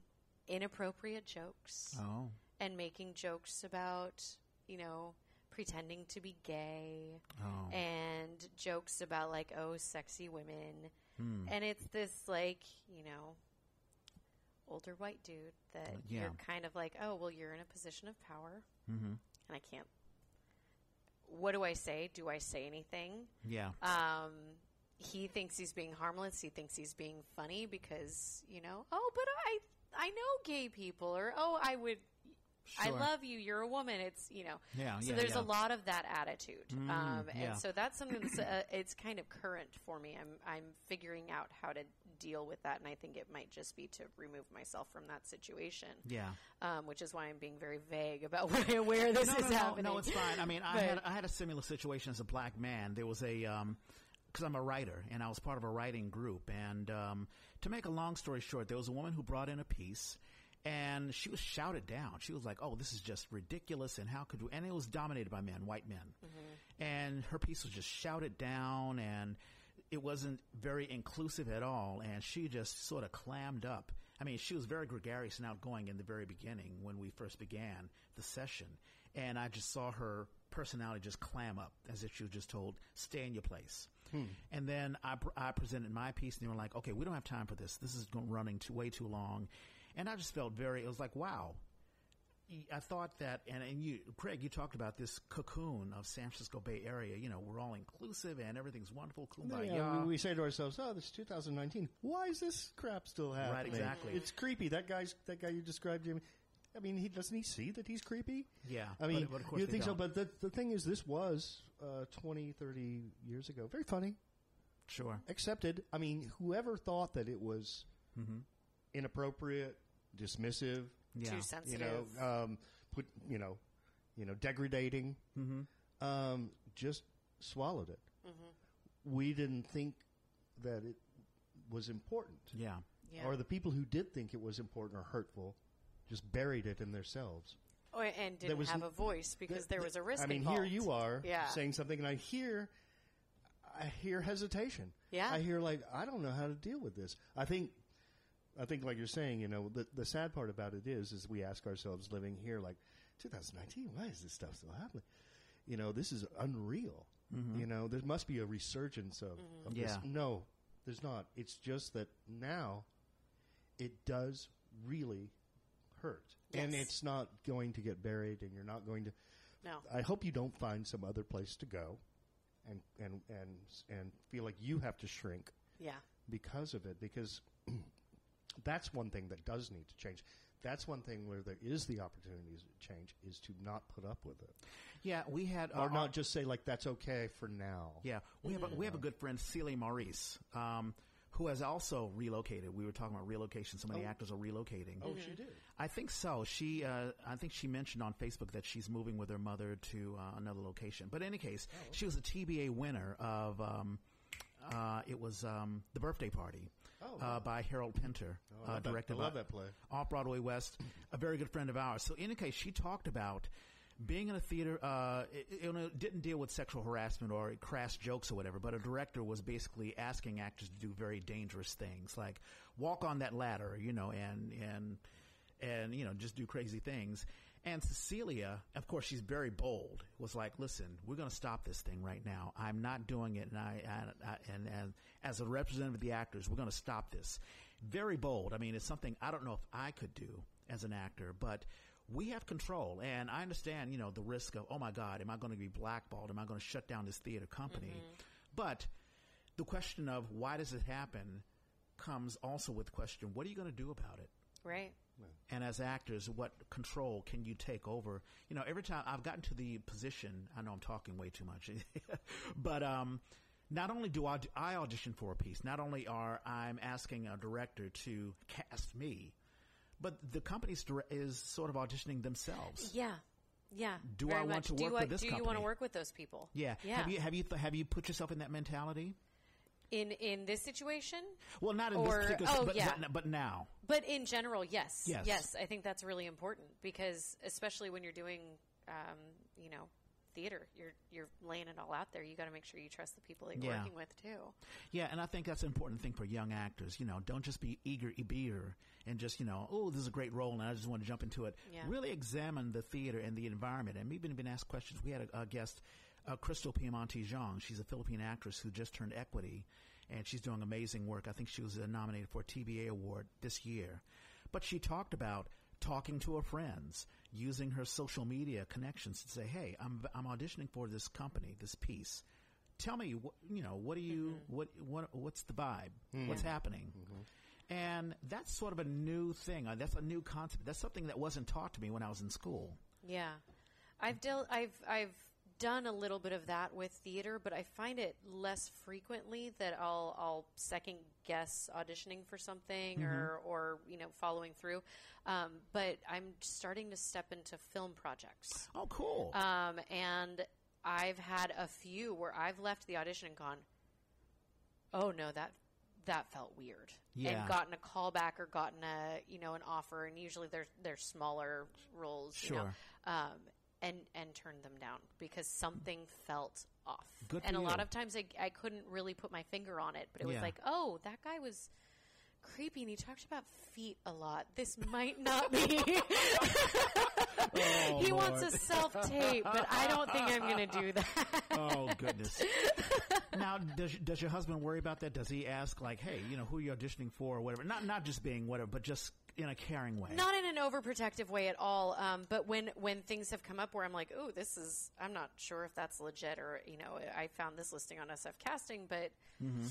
inappropriate jokes oh. and making jokes about, you know, pretending to be gay Oh. and jokes about like, oh, sexy women. Hmm. And it's this like, you know, older white dude that Yeah. you're kind of like, oh, well, you're in a position of power, Mm-hmm. and I can't. What do I say? Do I say anything? Yeah. Um, he thinks he's being harmless. He thinks he's being funny because you know, oh, but I I know gay people, or oh, I would. I love you. You're a woman. It's you know. Yeah, So yeah, there's yeah. a lot of that attitude, Mm, um, yeah. and so that's something that's uh, it's kind of current for me. I'm I'm figuring out how to deal with that, and I think it might just be to remove myself from that situation, Yeah. um, which is why I'm being very vague about where, where this no, is no, no, happening. no, it's fine. I mean, I But- had I had a similar situation as a black man. There was a because I'm a writer and I was part of a writing group. And um, to make a long story short, there was a woman who brought in a piece. And she was shouted down. She was like, "Oh, this is just ridiculous!" And how could we? And it was dominated by men, white men. Mm-hmm. And her piece was just shouted down, and it wasn't very inclusive at all. And she just sort of clammed up. I mean, she was very gregarious and outgoing in the very beginning when we first began the session. And I just saw her personality just clam up as if she was just told, stay in your place. Hmm. And then I, pr- I presented my piece and they were like, okay, we don't have time for this. This is going, running too, way too long. And I just felt very, it was like, wow. I thought that, and, and you, Craig, you talked about this cocoon of San Francisco Bay Area. You know, we're all inclusive and everything's wonderful. Kumbaya. Yeah, we, we say to ourselves, "Oh, this is 2019. Why is this crap still happening?" Right, exactly. It's creepy. That guy's that guy you described, Jimmy. I mean, he doesn't he see that he's creepy? Yeah, I mean, but- but you think so, don't. but the the thing is, this was uh, 20, 30 years ago. Very funny, sure. accepted. I mean, whoever thought that it was Mm-hmm. Inappropriate, dismissive, Yeah. Too you know, um, put you know, you know, degrading, Mm-hmm. um, just swallowed it. We didn't think that it was important. Yeah. yeah. or the people who did think it was important or hurtful just buried it in themselves. Or, and didn't was have n- a voice because there was a risk. I mean, involved. here you are Yeah. saying something, and I hear, I hear hesitation. Yeah. I hear like I don't know how to deal with this. I think, I think like you're saying, you know, the the sad part about it is, is we ask ourselves, living here, like 2019, why is this stuff still happening? You know, this is unreal. Mm-hmm. You know, there must be a resurgence of, of mm-hmm. this. No, there's not. It's just that now it does really hurt. And it's not going to get buried and you're not going to No. I hope you don't find some other place to go and and and and feel like you have to shrink Yeah. because of it because that's one thing that does need to change. That's one thing where there is the opportunity to change is to not put up with it. Yeah, we had Or uh, not just say like that's okay for now. Yeah, we have a, we have a good friend, Celia Maurice, um, who has also relocated. We were talking about relocation. So many actors are relocating. Oh, she did. I think so. She, uh, I think she mentioned on Facebook that she's moving with her mother to uh, another location. But in any case, she was a TBA winner of. Um, uh, it was um, the birthday party Oh, uh, by Harold Pinter, Oh, uh, love that- directed I love by that play. off Broadway West, a very good friend of ours. So in any case, she talked about being in a theater. Uh, it, it, you know, it didn't deal with sexual harassment or crass jokes or whatever, but a director was basically asking actors to do very dangerous things, like walk on that ladder, you know, and and and you know, just do crazy things. And Cecilia, of course, she's very bold. Was like, listen, we're going to stop this thing right now. I'm not doing it, and I, I, I and, and as a representative of the actors, we're going to stop this. Very bold. I mean, it's something I don't know if I could do as an actor, but we have control. And I understand, you know, the risk of, oh my God, am I going to be blackballed? Am I going to shut down this theater company? Mm-hmm. But the question of why does it happen comes also with the question, what are you going to do about it? Right. And as actors, what control can you take over? You know, every time I've gotten to the position, I know I'm talking way too much, but um, not only do I, I audition for a piece, not only are I'm asking a director to cast me, but the company is sort of auditioning themselves. Yeah. Yeah. Do I want much. to do work I, with this Do you want to work with those people? Yeah. Yeah. Have you have you th- have you put yourself in that mentality? In in this situation, Well, not in Or- this particular, oh, but, yeah. but but now. but in general, yes, Yes. yes. I think that's really important because, especially when you're doing, um, you know, theater. You're you're laying it all out there. You got to make sure you trust the people that you're Yeah. working with too. Yeah, and I think that's an important thing for young actors. You know, don't just be eager, eager, and just you know, oh, this is a great role, and I just want to jump into it. Yeah. Really examine the theater and the environment. And we've been, been asked questions. We had a, a guest, uh, Krystle Piamonte-Jong. She's a Philippine actress who just turned Equity, and she's doing amazing work. I think she was nominated for a TBA award this year. But she talked about talking to her friends, using her social media connections to say, "Hey, I'm I'm auditioning for this company, this piece." tell me what you know what do you what what what's the vibe what's happening and that's sort of a new thing uh, that's a new concept that's something that wasn't taught to me when i was in school Yeah, I've dealt. I've I've done a little bit of that with theater, but I find it less frequently that I'll I'll second guess auditioning for something or or you know following through. Um, but I'm starting to step into film projects, oh cool um, and I've had a few where I've left the audition and gone, oh no that. That felt weird, Yeah. and gotten a callback or gotten a you know an offer, and usually they're they're smaller roles, you know, Sure. um, and and turned them down because something felt off. Good and a lot of times I, I couldn't really put my finger on it, but it was like, oh, that guy was creepy, and he talked about feet a lot. This might not be. Oh, he wants a self tape, but I don't think I'm going to do that. oh goodness now does does your husband worry about that does he ask like hey you know who are you auditioning for or whatever not not just being whatever but just in a caring way Not in an overprotective way at all. Um, but when when things have come up where I'm like, oh, this is, I'm not sure if that's legit or you know, I found this listing on SF Casting, but Mm-hmm.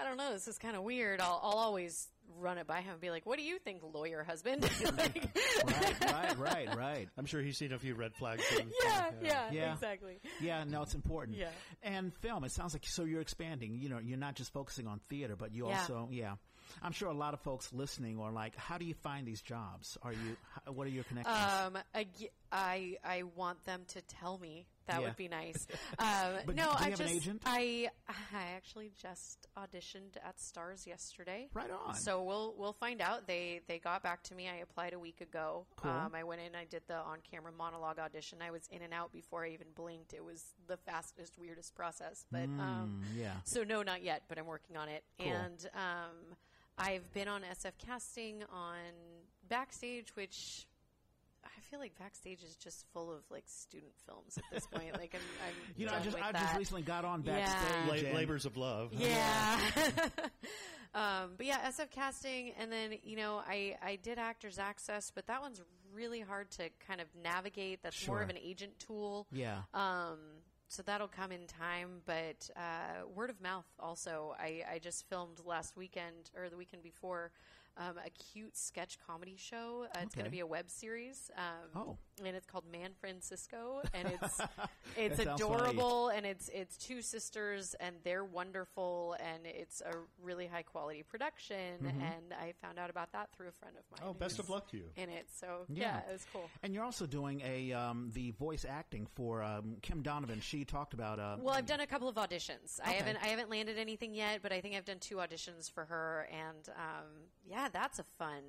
I don't know. This is kind of weird. I'll, I'll always run it by him and be like, "What do you think, lawyer husband?" Like- right right right right I'm sure he's seen a few red flags. and- yeah, yeah, Yeah. exactly. Yeah, no, it's important. Yeah. And film, it sounds like so you're expanding. You know, you're not just focusing on theater, but you Yeah. also, yeah. I'm sure a lot of folks listening are like, how do you find these jobs? Are you, what are your connections? Um, I, I, I want them to tell me. That Yeah. would be nice. Um, no, I just, agent? I, I actually just auditioned at Stars yesterday. right on. So we'll we'll find out. They they got back to me. I applied a week ago. Cool. Um, I went in. I did the on camera monologue audition. I was in and out before I even blinked. It was the fastest, weirdest process. But um, Mm, yeah. so no, not yet. But I'm working on it. Cool. And um, I've been on SF casting on backstage, which. I feel like backstage is just full of like student films at this point. Like I'm, I'm You know, I just, I that. just recently got on Yeah. backstage. La- labors of love. Yeah. um, but yeah, SF casting, and then you know, I I did Actors Access, but that one's really hard to kind of navigate. That's more of an agent tool. Yeah. Um, so that'll come in time, but uh, word of mouth also. I, I just filmed last weekend or the weekend before um, a cute sketch comedy show. Uh, it's going to be a web series. Um, Oh. And it's called Man Francisco, and it's it's sounds funny. adorable, and it's it's two sisters, and they're wonderful, and it's a really high quality production. Mm-hmm. And I found out about that through a friend of mine. Oh, best of luck to you. in it. So Yeah. yeah, it was cool. And you're also doing a um, the voice acting for um, Kim Donovan. She talked about. Uh, Well, I've done a couple of auditions. I haven't I haven't landed anything yet, but I think I've done two auditions for her, and um, yeah, that's a fun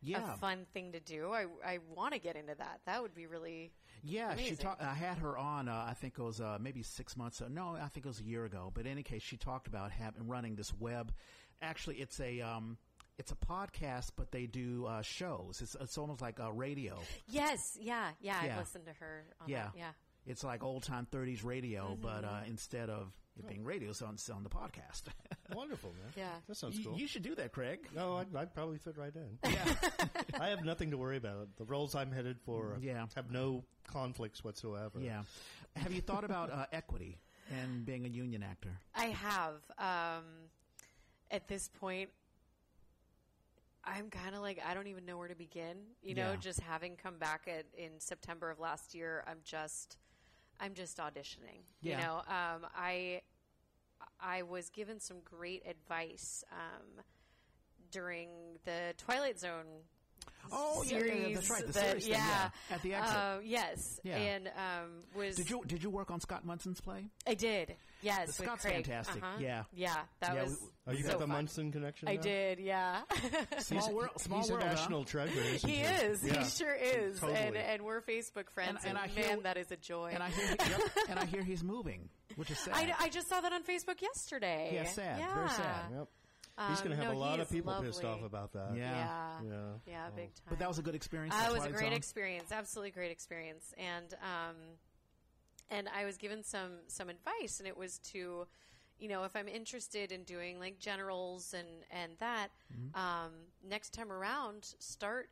yeah, a fun thing to do. I I want to get into that. That would be really Yeah, she talked. I had her on. Uh, I think it was uh, maybe six months. Uh, no, I think it was a year ago. But in any case, she talked about having running this web. Actually, it's a um, it's a podcast, but they do uh, shows. It's it's almost like a radio. yes, yeah, yeah. Yeah. I've listened to her. On Yeah. that. yeah. It's like old time '30s radio, but uh, instead of it being radio, it's on, it's on the podcast. Wonderful, man. Yeah. That sounds you, cool. you should do that, Craig. no, I'd, I'd probably fit right in. I have nothing to worry about. The roles I'm headed for Yeah. have no conflicts whatsoever. Yeah. Have you thought about uh, equity and being a union actor? I have. Um, at this point, I'm kind of like I don't even know where to begin. You know, Yeah. just having come back at, in September of last year, I'm just, I'm just auditioning. Yeah. You know, um, I, I was given some great advice um, during the Twilight Zone. Oh, yeah, yeah, yeah, series that's right, the that- series thing, yeah, yeah, at the exit. Um, yes, Yeah. and um, was. Did you did you work on Scott Munson's play? I did. Yes, with Scott's Craig. fantastic. Uh-huh. Yeah. yeah, that Yeah, was. Oh, you so got the fun. Munson connection. I now? did. Yeah. Small world. Small He's world. a huh? national treasure. Isn't he he is. Yeah. He sure is. Totally. And and we're Facebook friends. And- and And, I hear- man, that is a joy. And I hear, yep, and I hear he's moving, which is sad. I, I just saw that on Facebook yesterday. Yeah, sad. Yeah. Very sad. Yep. He's going to Um, have no, a lot of is people pissed off about that. Yeah. Yeah. Yeah. Yeah, Oh. big time. but that was a good experience. Uh, it was a great experience, absolutely great experience, and um, and I was given some some advice, and it was to, you know, if I'm interested in doing like generals and and that, Mm-hmm. um, next time around, start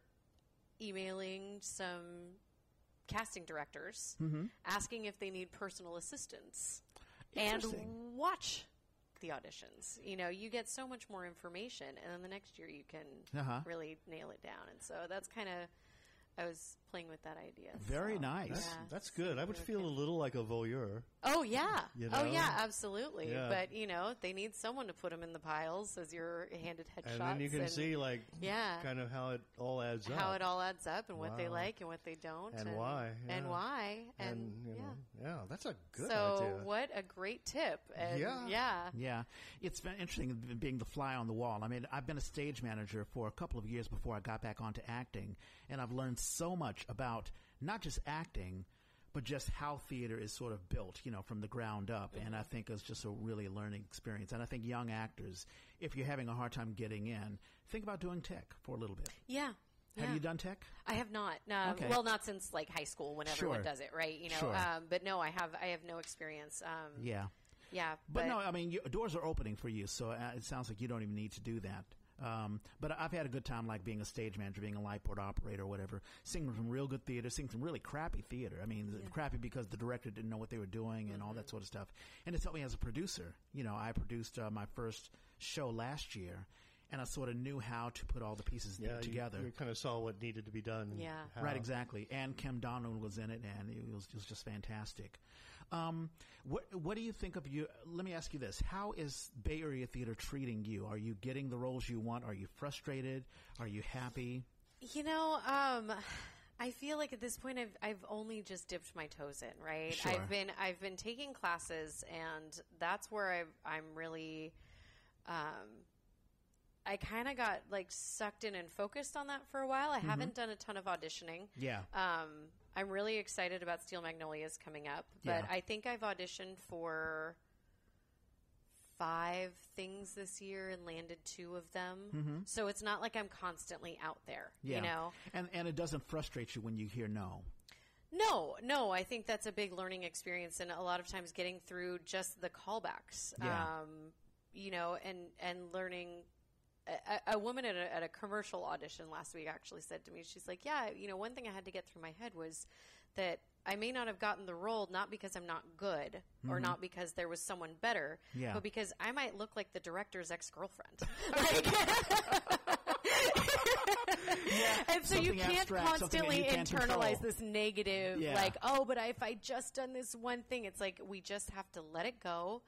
emailing some casting directors, asking if they need personal assistance, and watch the auditions. You know, you get so much more information, and then the next year you can Uh-huh. really nail it down. And so that's kind of I was playing with that idea. Very so, nice. That's, yeah. that's good. I would feel a little like a voyeur. Oh yeah. You Oh yeah, absolutely. Yeah. But you know, they need someone to put them in the piles as you're handed headshots. And then you can see, like, yeah, kind of how it all adds up. how it all adds up and what they like and what they don't And why, and why and, And, you yeah. know, yeah, that's a good idea. so idea. what a great tip. And Yeah. yeah. Yeah, it's been interesting being the fly on the wall. I mean, I've been a stage manager for a couple of years before I got back onto acting, and I've learned so much about not just acting, but just how theater is sort of built, you know, from the ground up. And I think it's just a really learning experience. And I think young actors, if you're having a hard time getting in, think about doing tech for a little bit. Yeah. Have yeah. you done tech? I have not. No, Okay. well, not since like high school when everyone Sure. does it, right? You know, Sure. um, but no, I have. I have no experience. Um, Yeah. yeah, But, no, I mean, you, doors are opening for you, so uh, it sounds like you don't even need to do that. Um, but I've had a good time, like being a stage manager, being a light board operator, or whatever. Seeing some real good theater, seeing some really crappy theater. I mean, crappy because the director didn't know what they were doing and all that sort of stuff. And it's helped me as a producer. You know, I produced uh, my first show last year, and I sort of knew how to put all the pieces yeah, together. You, you kind of saw what needed to be done. Yeah. how. Right, exactly. And Kim Donovan was in it, and it was, it was just fantastic. Um, what What do you think of you? Let me ask you this: How is Bay Area theater treating you? Are you getting the roles you want? Are you frustrated? Are you happy? You know, um, I feel like at this point I've I've only just dipped my toes in, right? Sure. I've been I've been taking classes, and that's where I've, I'm really. Um, I kind of got like sucked in and focused on that for a while. I haven't done a ton of auditioning. Yeah. Um, I'm really excited about Steel Magnolias coming up, but Yeah. I think I've auditioned for five things this year and landed two of them. So it's not like I'm constantly out there, Mm-hmm. Yeah. you know? And and it doesn't frustrate you when you hear no. No, no, I think that's a big learning experience, and a lot of times getting through just the callbacks, Yeah. um, you know, and and learning. A, a woman at a, at a commercial audition last week actually said to me, she's like, "Yeah, you know, one thing I had to get through my head was that I may not have gotten the role not because I'm not good or not because there was someone better, Mm-hmm. Yeah. but because I might look like the director's ex girlfriend." and so you can't abstract, constantly you can't internalize control. this negative, Yeah. like, oh, but if I just done this one thing, it's like we just have to let it go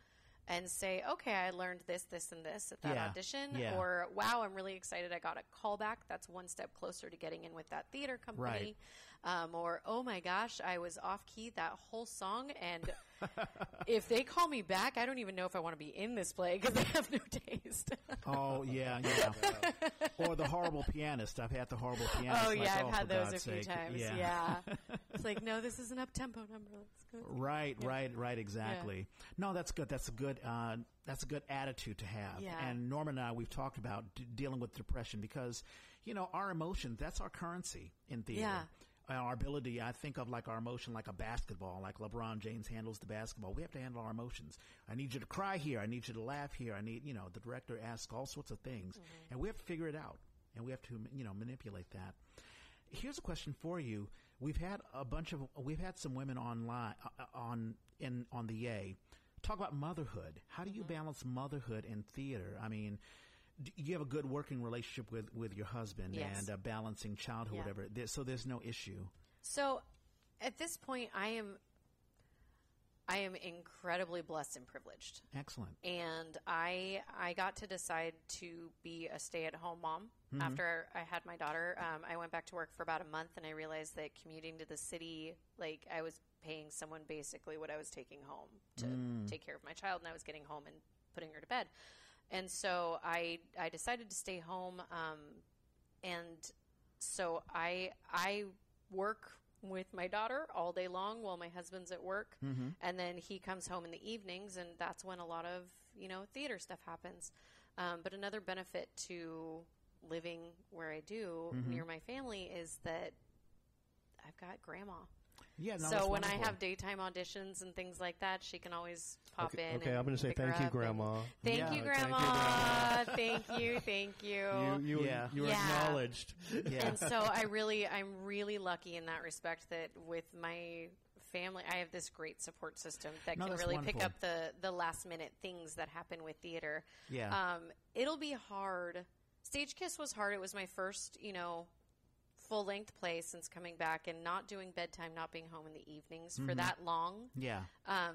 and say, okay, I learned this, this, and this at that Yeah. audition, Yeah. or wow, I'm really excited I got a callback. That's one step closer to getting in with that theater company. Um, or oh my gosh, I was off key that whole song, and if they call me back, I don't even know if I want to be in this play because I have no taste. Oh yeah, yeah. or the horrible pianist. I've had the horrible pianist. oh like, yeah, I've oh, had those God's a few sake. times. Yeah, it's like no, this is an up tempo number. Let's go. Right, right, right. Exactly. No, that's good. That's a good. Uh, that's a good attitude to have. Yeah. And Norman and I, we've talked about d- dealing with depression because, you know, our emotions. That's our currency in theater. Yeah. Uh, our ability, I think of like our emotion like a basketball, like LeBron James handles the basketball. We have to handle our emotions. I need you to cry here. I need you to laugh here. I need, you know, the director asks all sorts of things, Mm-hmm. and we have to figure it out, and we have to, you know, manipulate that. Here's a question for you. We've had a bunch of we've had some women online uh, on in on the Yay talk about motherhood. How do you Mm-hmm. balance motherhood and theater? I mean, you have a good working relationship with with your husband Yes. and uh, balancing childhood, Yeah. whatever. There, so there's no issue. So, at this point, I am, I am incredibly blessed and privileged, Excellent. and I I got to decide to be a stay at home mom after I had my daughter. Um, I went back to work for about a month, and I realized that commuting to the city, like I was paying someone basically what I was taking home to take care of my child, and I was getting home and putting her to bed. And so I I decided to stay home, um, and so I I work with my daughter all day long while my husband's at work, and then he comes home in the evenings, and that's when a lot of you know theater stuff happens. Um, but another benefit to living where I do near my family is that I've got grandma. Yeah. No, so when I have daytime auditions and things like that, she can always pop Okay, in. okay, and I'm going to say thank you, up and- Grandma. Thank Yeah, you, thank you, Grandma. Thank you, thank you. You, you, Yeah. you were Yeah. acknowledged. yeah. And so I really, I'm really lucky in that respect that with my family, I have this great support system that No, can that's really pick up the the last minute things that happen with theater. Yeah. Um, it'll be hard. Stage Kiss was hard. It was my first, you know, full length play since coming back and not doing bedtime, not being home in the evenings Mm-hmm. for that long. yeah. Um,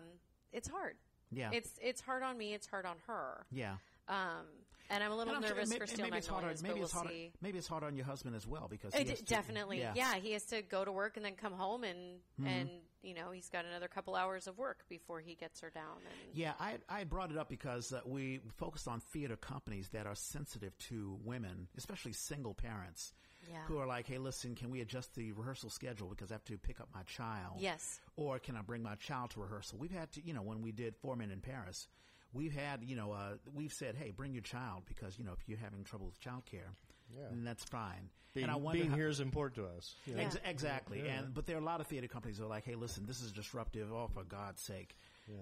it's hard. Yeah. It's it's hard on me. It's hard on her. yeah. Um, and I'm a little I'm sure- nervous may- for Steel maybe it's hard on, maybe but it's we'll hard. see. Maybe it's hard on your husband as well because he d- has to- definitely, Yeah. yeah. He has to go to work and then come home, and Mm-hmm. and you know he's got another couple hours of work before he gets her down. And Yeah, I, I brought it up because uh, we focused on theater companies that are sensitive to women, especially single parents, Yeah. who are like, hey, listen, can we adjust the rehearsal schedule because I have to pick up my child? Yes. Or can I bring my child to rehearsal? We've had to, you know, when we did Four Men in Paris, we've had, you know, uh, we've said, hey, bring your child because, you know, if you're having trouble with childcare, Yeah. then that's fine. Being, and I wonder being how- here is important to us. Yeah. Ex- exactly. Yeah. And but there are a lot of theater companies that are like, hey, listen, this is disruptive. Oh, for God's sake.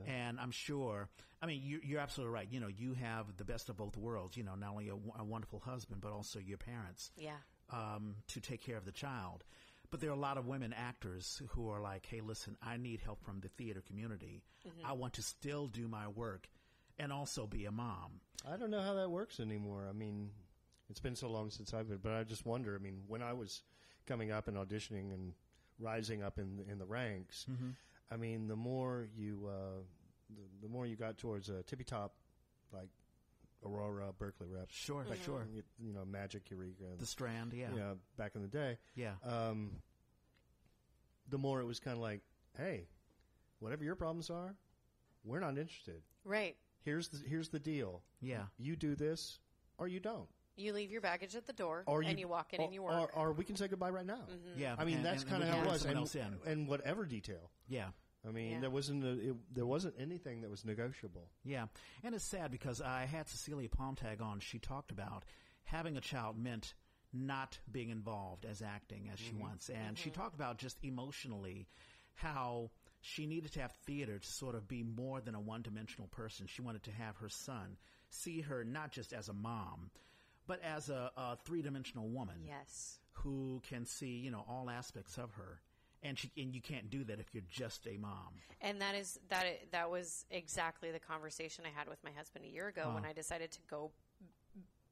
And I'm sure. I mean, you, you're absolutely right. You know, you have the best of both worlds. You know, not only a wonderful husband, but also your parents yeah, um, to take care of the child. But there are a lot of women actors who are like, hey, listen, I need help from the theater community. I want to still do my work and also be a mom. I don't know how that works anymore. I mean, it's been so long since I've been, but I just wonder. I mean, when I was coming up and auditioning and rising up in in the ranks, I mean, the more you uh, the, the more you got towards a tippy top, like Aurora, Berkeley rep, Sure, Mm-hmm. sure. you, you know, Magic, Eureka, and, The Strand, yeah. yeah, back in the day. Yeah. Um, the more it was kind of like, hey, whatever your problems are, we're not interested. right. Here's the here's the deal. Yeah. You do this, or you don't. You leave your baggage at the door, or and you walk in or, and you work. Mm-hmm. Or, or we can say goodbye right now. Yeah. I mean, and- that's kind of how it was, and, else in. and whatever detail. Yeah. I mean, Yeah. there wasn't a, it, there wasn't anything that was negotiable. Yeah, and it's sad because I had Cecilia Palmtag on. She talked about having a child meant not being involved as acting as she mm-hmm. wants, and she mm-hmm. talked about just emotionally how she needed to have theater to sort of be more than a one-dimensional person. She wanted to have her son see her not just as a mom, but as a, a three-dimensional woman yes. who can see you know all aspects of her. And she, and you can't do that if you're just a mom. And that is that. That was exactly the conversation I had with my husband a year ago when I decided to go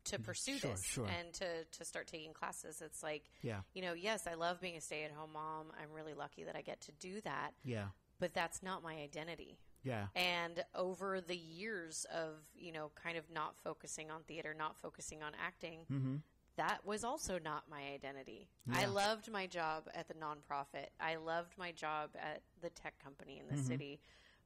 to pursue Sure, this sure. and to to start taking classes. It's like, Yeah. you know, yes, I love being a stay at home mom. I'm really lucky that I get to do that. Yeah, But that's not my identity. yeah, And over the years of, you know, kind of not focusing on theater, not focusing on acting, Mm-hmm. That was also not my identity. I loved my job at the nonprofit. I loved my job at the tech company in the Mm-hmm. city,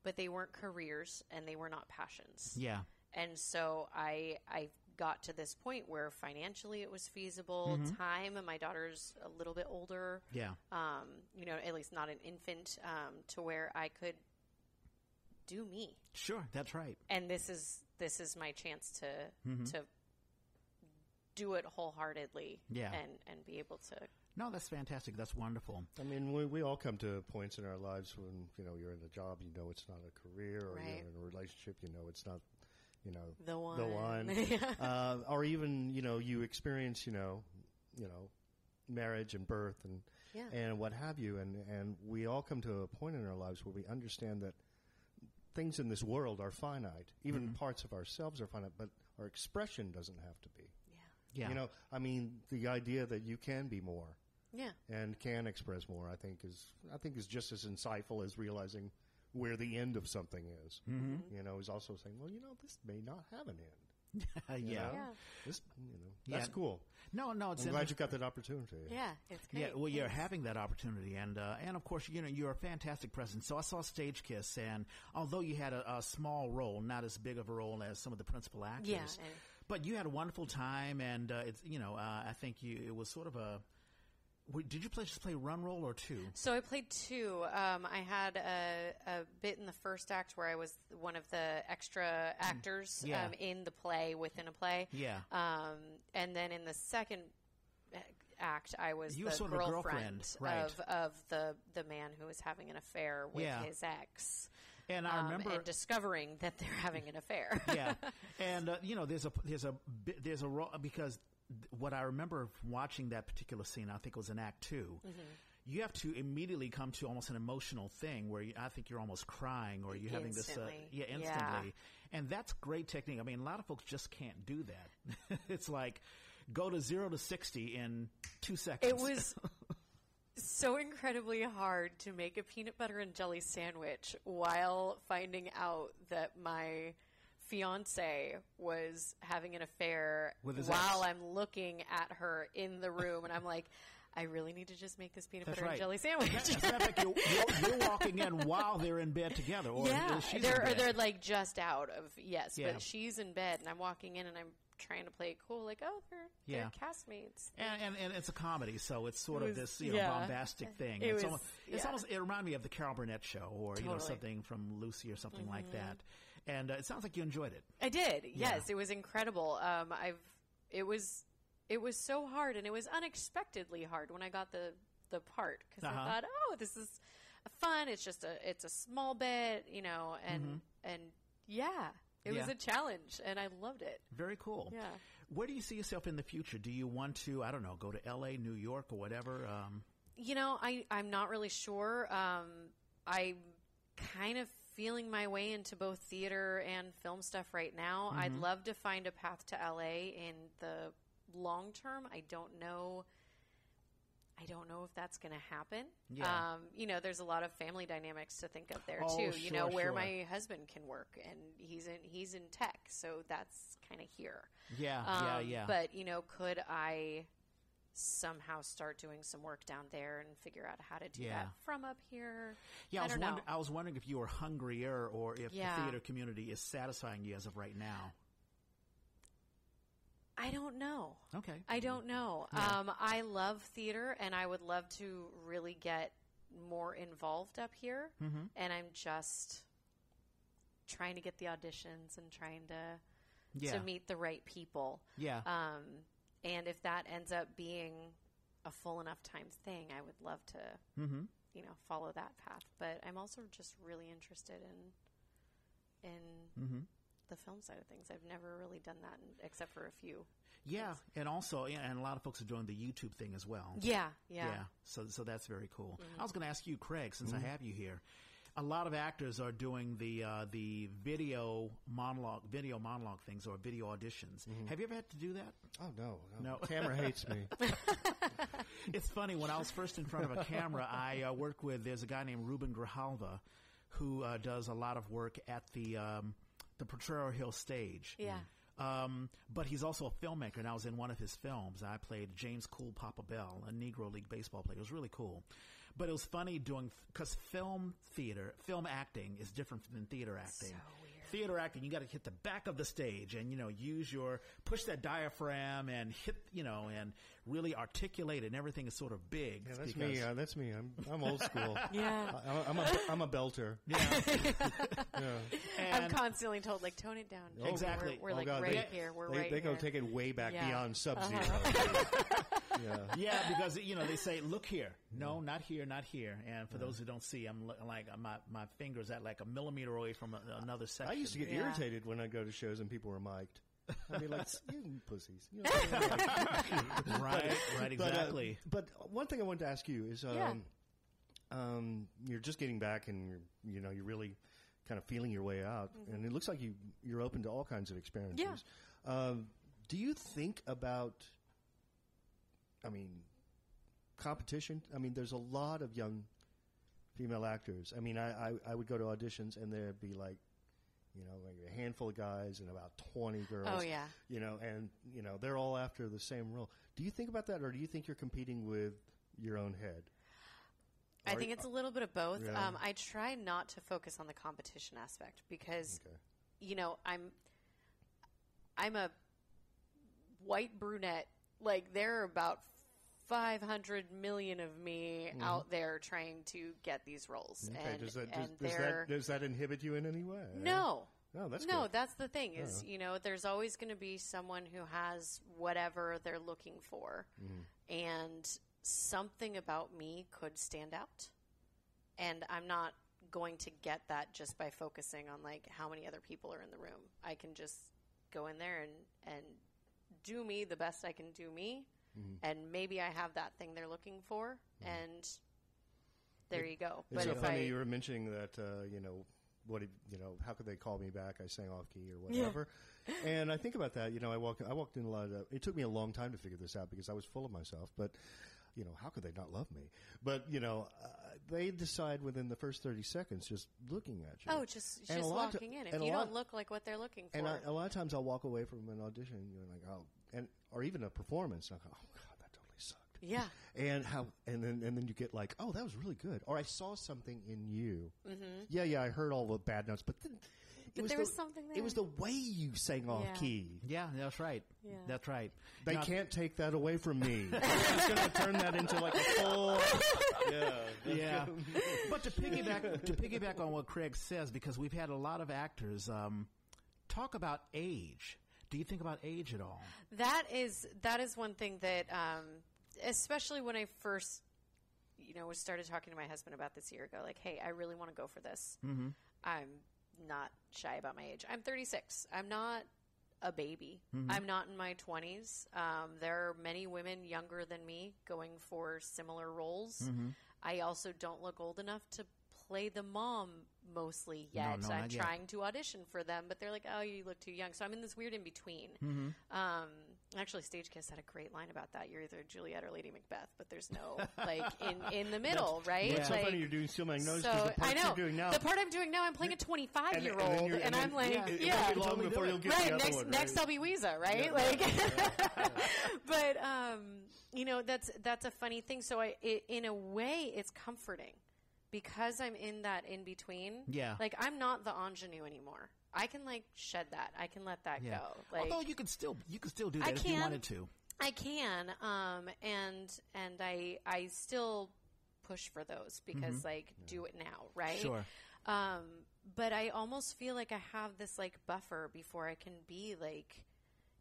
but they weren't careers and they were not passions. yeah. And so I I got to this point where financially it was feasible. Mm-hmm. Time and my daughter's a little bit older. Yeah. Um, you know, at least not an infant, um, to where I could do me Sure, that's right. and this is this is my chance to Mm-hmm. to do it wholeheartedly Yeah. and and be able to No, that's fantastic. That's wonderful. I mean, we, we all come to points in our lives when you know you're in a job, you know it's not a career, or Right. you're in a relationship, you know it's not, you know, The one. the one, uh, or even you know you experience, you know, you know, marriage and birth and Yeah. and what have you, and and we all come to a point in our lives where we understand that things in this world are finite, even Mm-hmm. parts of ourselves are finite, but our expression doesn't have to be. Yeah. You know, I mean, the idea that you can be more yeah and can express more, I think is I think is just as insightful as realizing where the end of something is. Mm-hmm. You know, is also saying, well, you know, this may not have an end. yeah. Yeah. This, you know, that's Yeah. cool. No, no, it's I'm glad you got that opportunity. Yeah, it's great. Yeah, well, you're Thanks. having that opportunity, and uh, and of course, you know, you're a fantastic presence. So I saw Stage Kiss, and although you had a, a small role, not as big of a role as some of the principal actors, Yeah, and- but you had a wonderful time, and uh, it's you know, uh, I think you it was sort of a. Did you play just play run role or two? So I played two. Um, I had a, a bit in the first act where I was one of the extra actors Mm. Yeah. um, in the play within a play. Yeah. Um, and then in the second uh, act, I was You the sort of a girlfriend, girlfriend, right. of of the the man who was having an affair with Yeah. his ex. And I um, remember and discovering that they're having an affair. yeah, and uh, you know, there's a there's a there's a because what I remember watching that particular scene, I think it was in Act 2 Mm-hmm. You have to immediately come to almost an emotional thing where you, I think you're almost crying or you're having this, uh, Instantly. yeah, Yeah. instantly, and that's great technique. I mean, a lot of folks just can't do that. it's like go to zero to sixty in two seconds. It was so incredibly hard to make a peanut butter and jelly sandwich while finding out that my fiance was having an affair With while ex. I'm looking at her in the room and I'm like I really need to just make this peanut That's butter right. and jelly sandwich. You're, you're, you're walking in while they're in bed together, or yeah, she's they're or they're like just out of yes, Yeah. but she's in bed and I'm walking in and I'm trying to play it cool, like oh they're Yeah. they're castmates. And, and and it's a comedy, so it's sort It of this you know yeah. bombastic thing. It it's was- almost, it's yeah. almost it reminded me of the Carol Burnett show, or you know Mm-hmm. something from Lucy or something like that. And uh, it sounds like you enjoyed it. I did. Yeah. Yes, it was incredible. Um, I've it was it was so hard, and it was unexpectedly hard when I got the the part because Uh-huh. I thought, oh, this is fun. It's just a it's a small bit, you know, and and yeah, it was Mm-hmm. A challenge, and I loved it. Very cool. Yeah. Where do you see yourself in the future? Do you want to I don't know go to L.A., New York, or whatever? Um, You know, I I'm not really sure. Um, I'm kind of feeling my way into both theater and film stuff right now. Mm-hmm. I'd love to find a path to LA in the long term. I don't know. I don't know if that's going to happen. Yeah. Um, you know, there's a lot of family dynamics to think of there Oh, too. you know, where sure. my husband can work, and he's in he's in tech, so that's kind of here. yeah, Um, yeah, yeah. But you know, could I somehow start doing some work down there and figure out how to do Yeah. that from up here? yeah, I, I was don't wonder, know. I was wondering if you were hungrier, or if Yeah. the theater community is satisfying you as of right now. I don't know. Okay. I don't know. Yeah. Um, I love theater, and I would love to really get more involved up here. Mm-hmm. And I'm just trying to get the auditions and trying to Yeah. to meet the right people. yeah. Um, and if that ends up being a full enough time thing, I would love to mm-hmm. you know follow that path. But I'm also just really interested in in Mm-hmm. The film side of things. I've never really done that except for a few. Yeah, and also, yeah, and a lot of folks are doing the YouTube thing as well. Yeah, yeah. Mm-hmm. So, so that's very cool. I was going to ask you, Craig, since I have you here. A lot of actors are doing the uh, the video monologue, video monologue things, or video auditions. Have you ever had to do that? Oh no, no, No. camera hates me. It's funny when I was first in front of a camera, I uh, worked with. There's a guy named Ruben Grijalva, who uh, does a lot of work at the um, the Potrero Hill stage. Yeah. Um, but he's also a filmmaker, and I was in one of his films. I played James Cool Papa Bell, a Negro League baseball player. It was really cool. But it was funny doing because film theater, film acting is different than theater acting. So. Theater acting, you got to hit the back of the stage and you know use your push that diaphragm and hit you know and really articulate, and everything is sort of big. Yeah, that's me. Uh, that's me. I'm I'm old school. Yeah. I, I'm a I'm a belter. Yeah, Yeah. I'm constantly told like tone it down. Oh, Exactly. We're, we're Oh, like God, right they- here. We're they, right they go here. take it way back Yeah. Uh-huh. beyond sub 0 yeah. yeah, because you know they say, "Look here, no, not here, not here." And for those who don't see, I'm li- like my my fingers at like a millimeter away from a, another section. I used to get Yeah. irritated when I go to shows and people were mic'd. I mean, be like, "You pussies." You know, like- right, right, But, uh, exactly. But, one thing I wanted to ask you is, um, Yeah. um, you're just getting back, and you're, you know, you're really kind of feeling your way out, and it looks like you you're open to all kinds of experiences. Um, do you think about? I mean, competition. I mean, there's a lot of young female actors. I mean, I, I, I would go to auditions, and there'd be like you know, like a handful of guys and about 20 girls. Oh, yeah. You know, and, you know, they're all after the same role. Do you think about that or do you think you're competing with your own head? I Are- think it's a little bit of both. Yeah. Um, I try not to focus on the competition aspect because, Okay. you know, I'm I'm a white brunette. Like there are about 500 million of me out there trying to get these roles, Mm-hmm. Okay. and does that, does, and does that, does that inhibit you in any way? no. No, that's no, good. that's the thing is, you know, there's always going to be someone who has whatever they're looking for. Mm-hmm. And something about me could stand out. And I'm not going to get that just by focusing on like how many other people are in the room. I can just go in there and and do me the best I can do me. Mm-hmm. And maybe I have that thing they're looking for and there you go. It's but so if funny I you were mentioning that, uh, you know, what you know, how could they call me back? I sang off key or whatever. and I think about that. You know, I walked, I walked in a lot of. It took me a long time to figure this out because I was full of myself. But you know, how could they not love me? But you know, uh, they decide within the first thirty seconds, just looking at you. Oh, just And just walking in. If you don't look like what they're looking for. And I, a lot of times, I'll walk away from an audition, and you're like, oh, and or even a performance, and I go, oh god, that totally sucked. yeah. and how and then and then you get like oh that was really good or i saw something in you mm-hmm. yeah yeah i heard all the bad notes but then it But was there the, was something it was the way you sang off Yeah. key Yeah, that's right. Yeah. That's right. they Now- can't take that away from me i'm just going to turn that into like a full yeah yeah. but to piggyback to piggyback on what Craig says, because we've had a lot of actors um, talk about age. Do you think about age at all? That is that is one thing that, um, especially when I first, you know, started talking to my husband about this year ago. Like, hey, I really want to go for this. Mm-hmm. I'm not shy about my age. I'm 36. I'm not a baby. I'm not in my 20s. Um, there are many women younger than me going for similar roles. I also don't look old enough to play the mom mostly yet. no, I'm not yet. trying to audition for them, but they're like, "Oh, you look too young." So I'm in this weird in between. Mm-hmm. Um, actually, Stage Kiss had a great line about that. You're either Juliet or Lady Macbeth, but there's no like in in the middle, right? it's so like, funny you're doing Steel Magnolia so the part I know you're doing now the part I'm doing now. I'm playing a 25 and, year old, and, I'm like, it- it yeah, won't be long before you'll it. get the right other next one, next right? I'll be Ouiser, right? Like, but um, you know that's that's a funny thing. So I, it, in a way, it's comforting because I'm in that in between. Yeah. like I'm not the ingenue anymore. I can like shed that. I can let that Yeah. go. Like, Although you can still you can still do I that if you wanted to. I can, um, and and I I still push for those because like do it now, right? Mm-hmm. Sure. Um, but I almost feel like I have this like buffer before I can be like,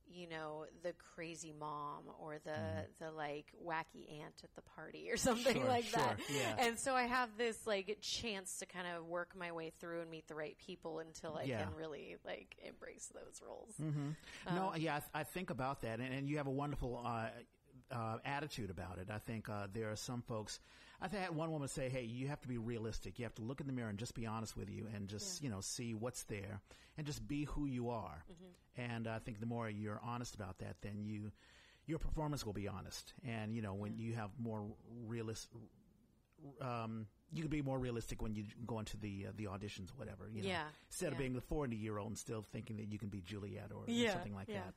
you know, the crazy mom or the the like wacky aunt at the party or something Mm-hmm. Sure, like that. yeah. And so I have this like chance to kind of work my way through and meet the right people until I Yeah. can really like embrace those roles. mhm no, yeah, I, th- I think about that, and, and you have a wonderful uh, uh, attitude about it. I think uh, there are some folks. I think had one woman say, "Hey, you have to be realistic. You have to look in the mirror and just be honest with you, and just you know see what's there, and just be who you are." And I think the more you're honest about that, then you your performance will be honest. And you know when you have more realist. Um, you can be more realistic when you go into the uh, the auditions, whatever. You know, Yeah, Instead of being the forty year old and still thinking that you can be Juliet or Yeah, something like yeah. that.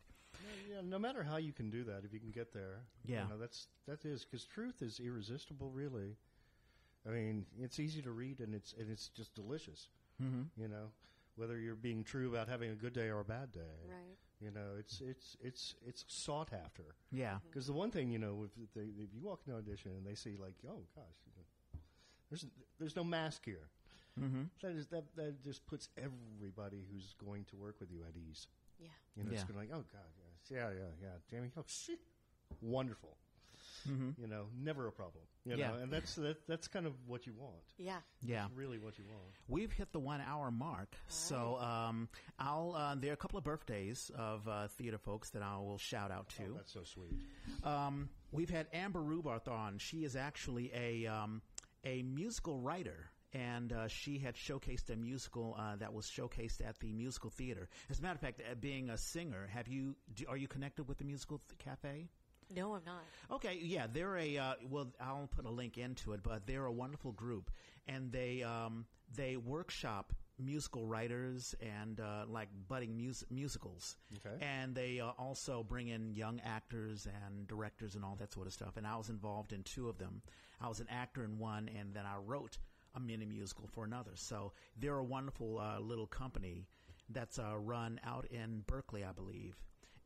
Yeah, no matter how you can do that, if you can get there, Yeah. you know, that's that is because truth is irresistible. Really, I mean, it's easy to read and it's and it's just delicious. Mm-hmm. You know, whether you're being true about having a good day or a bad day, Right. You know, it's it's it's it's sought after. Yeah. Because the one thing you know, if they if you walk into an audition and they see like, oh gosh, you know, there's there's no mask here. Mm-hmm. That is that that just puts everybody who's going to work with you at ease. Yeah. You know, it's Yeah. going like, oh god, yes, yeah, yeah, yeah, Jamie, oh shit, wonderful. You know, never a problem. You Mm-hmm. Yeah. know, and that's that, that's kind of what you want. Yeah. Yeah. Really, what you want. We've hit the one hour mark. So, um, I'll, uh, there are a couple of birthdays of, uh, theater folks that I will shout out to. Oh, that's so sweet. Um, we've had Amber Rubarth on. She is actually a um, a musical writer, and uh, she had showcased a musical uh, that was showcased at the musical theater. As a matter of fact, uh, being a singer, have you do, are you connected with the musical th- cafe? No, I'm not. Okay, yeah, they're a uh, well. I'll put a link into it, but they're a wonderful group, and they um, they workshop musical writers and uh, like budding mus- musicals. Okay. And they uh, also bring in young actors and directors and all that sort of stuff. And I was involved in two of them. I was an actor in one, and then I wrote a mini musical for another. So they're a wonderful uh, little company that's uh, run out in Berkeley, I believe.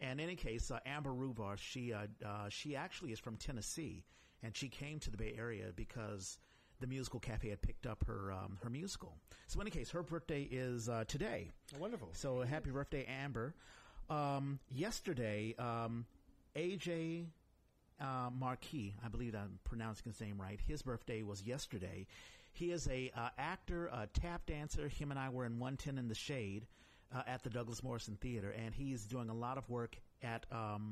And in any case, uh, Amber Rubarth, she uh, uh, she actually is from Tennessee, and she came to the Bay Area because the musical cafe had picked up her um, her musical. So in any case, her birthday is uh, today. Wonderful. So happy birthday, Amber. Um, yesterday, um, AJ uh, Marquis, I believe I'm pronouncing his name right. His birthday was yesterday. He is a uh, actor, a tap dancer. Him and I were in 110 in the Shade uh, at the Douglass Morrison Theater, and he's doing a lot of work at um,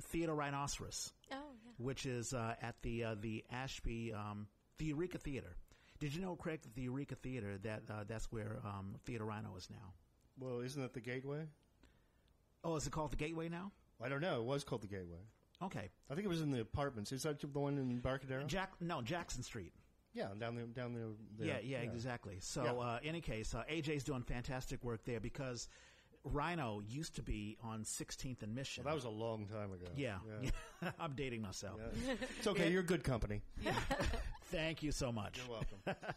Theater Rhinoceros, Oh, yeah. which is uh, at the uh, the Ashby um, the Eureka Theater. Did you know, Craig, that the Eureka Theater that uh, that's where um, Theater Rhino is now? well, isn't that the Gateway? Oh, is it called the Gateway now? I don't know. It was called the Gateway. Okay, I think it was in the apartments. Is that the one in Barcadero? Jack. No, Jackson Street. Yeah, down the down the. Yeah, there. yeah, exactly. So, Yeah. uh, any case, uh, AJ's doing fantastic work there because Rhino used to be on 16th and Mission. Well, that was a long time ago. yeah, yeah. I'm dating myself. Yeah. It's okay. You're good company. Thank you so much. You're welcome.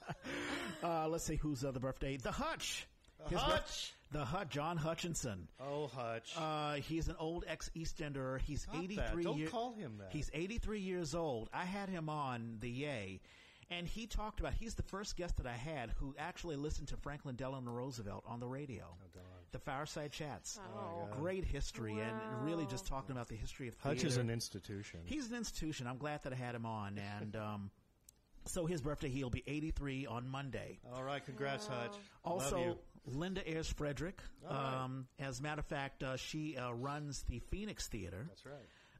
Uh, let's see who's other birthday. The Hutch. His birth- Hutch. the Hutch. John Hutchinson. Oh, Hutch. Uh, he's an old ex Eastender. He's Stop 83 that. Don't years. call him that. He's 83 years old. I had him on the Yay, and he talked about. He's the first guest that I had who actually listened to Franklin Delano Roosevelt on the radio. Oh, God. The Fireside Chats. Oh. Great history, and really just talking about the history of Hutch theater. is an institution. He's an institution. I'm glad that I had him on, and um, so his birthday he'll be 83 on Monday. All right. Congrats, Hutch. Love Also, you. Linda Ayers Frederick. All right. Um, as a matter of fact, uh, she uh, runs the Phoenix Theater, That's right.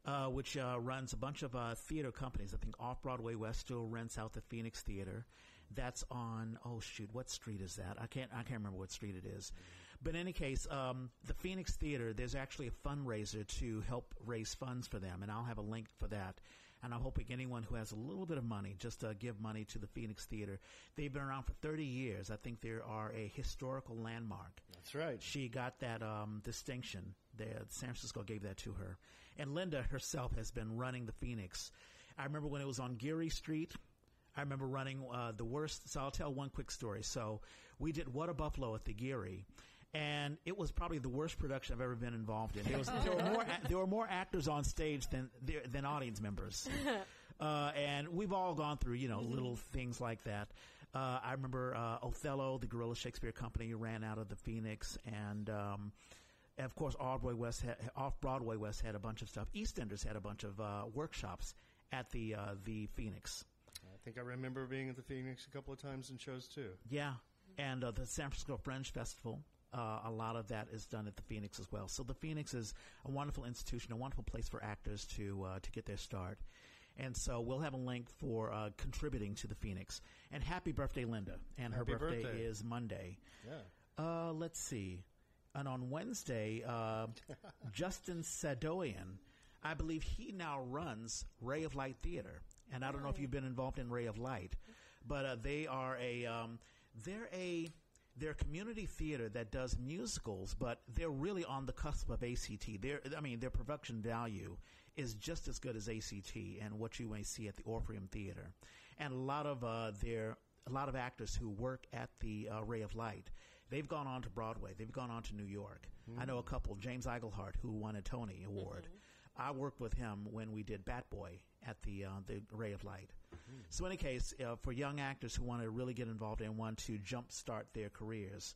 Uh, which uh, runs a bunch of uh, theater companies. I think Off Broadway West still rents out the Phoenix Theater. That's on oh shoot, what street is that? I can't I can't remember what street it is. But in any case, um, the Phoenix Theater, there's actually a fundraiser to help raise funds for them, and I'll have a link for that. And I'm hoping anyone who has a little bit of money, just uh, give money to the Phoenix Theater. They've been around for 30 years. I think they are a historical landmark. That's right. She got that um, distinction. San Francisco gave that to her. And Linda herself has been running the Phoenix. I remember when it was on Geary Street. I remember running uh, the worst. So I'll tell one quick story. So we did What a Buffalo at the Geary. And it was probably the worst production I've ever been involved in. There, was, there were more there were more actors on stage than than audience members, uh, and we've all gone through you know little things like that. Uh, I remember uh, Othello, the Guerilla Shakespeare Company, ran out of the Phoenix, and um, and of course, off Broadway West, had, off Broadway West had a bunch of stuff. EastEnders had a bunch of uh, workshops at the uh, the Phoenix. I think I remember being at the Phoenix a couple of times in shows too. Yeah, and uh, the San Francisco Fringe Festival. Uh, a lot of that is done at the Phoenix as well. So the Phoenix is a wonderful institution, a wonderful place for actors to uh, to get their start. And so we'll have a link for uh, contributing to the Phoenix. And happy birthday, Linda! And her birthday, birthday. is Monday. Yeah. Uh, let's see. And on Wednesday, uh, Justin Sadoian, I believe he now runs Ray of Light Theater. And I don't know if you've been involved in Ray of Light, but uh, they are a um, they're a they're a community theater that does musicals, but they're really on the cusp of ACT. Their I mean, their production value is just as good as ACT and what you may see at the Orpheum Theater. And a lot of uh, their a lot of actors who work at the uh, Ray of Light, they've gone on to Broadway. They've gone on to New York. I know a couple. James Iglehart, who won a Tony Award. I worked with him when we did Bat Boy at the uh, the Ray of Light. So, in any case, uh, for young actors who want to really get involved and want to jumpstart their careers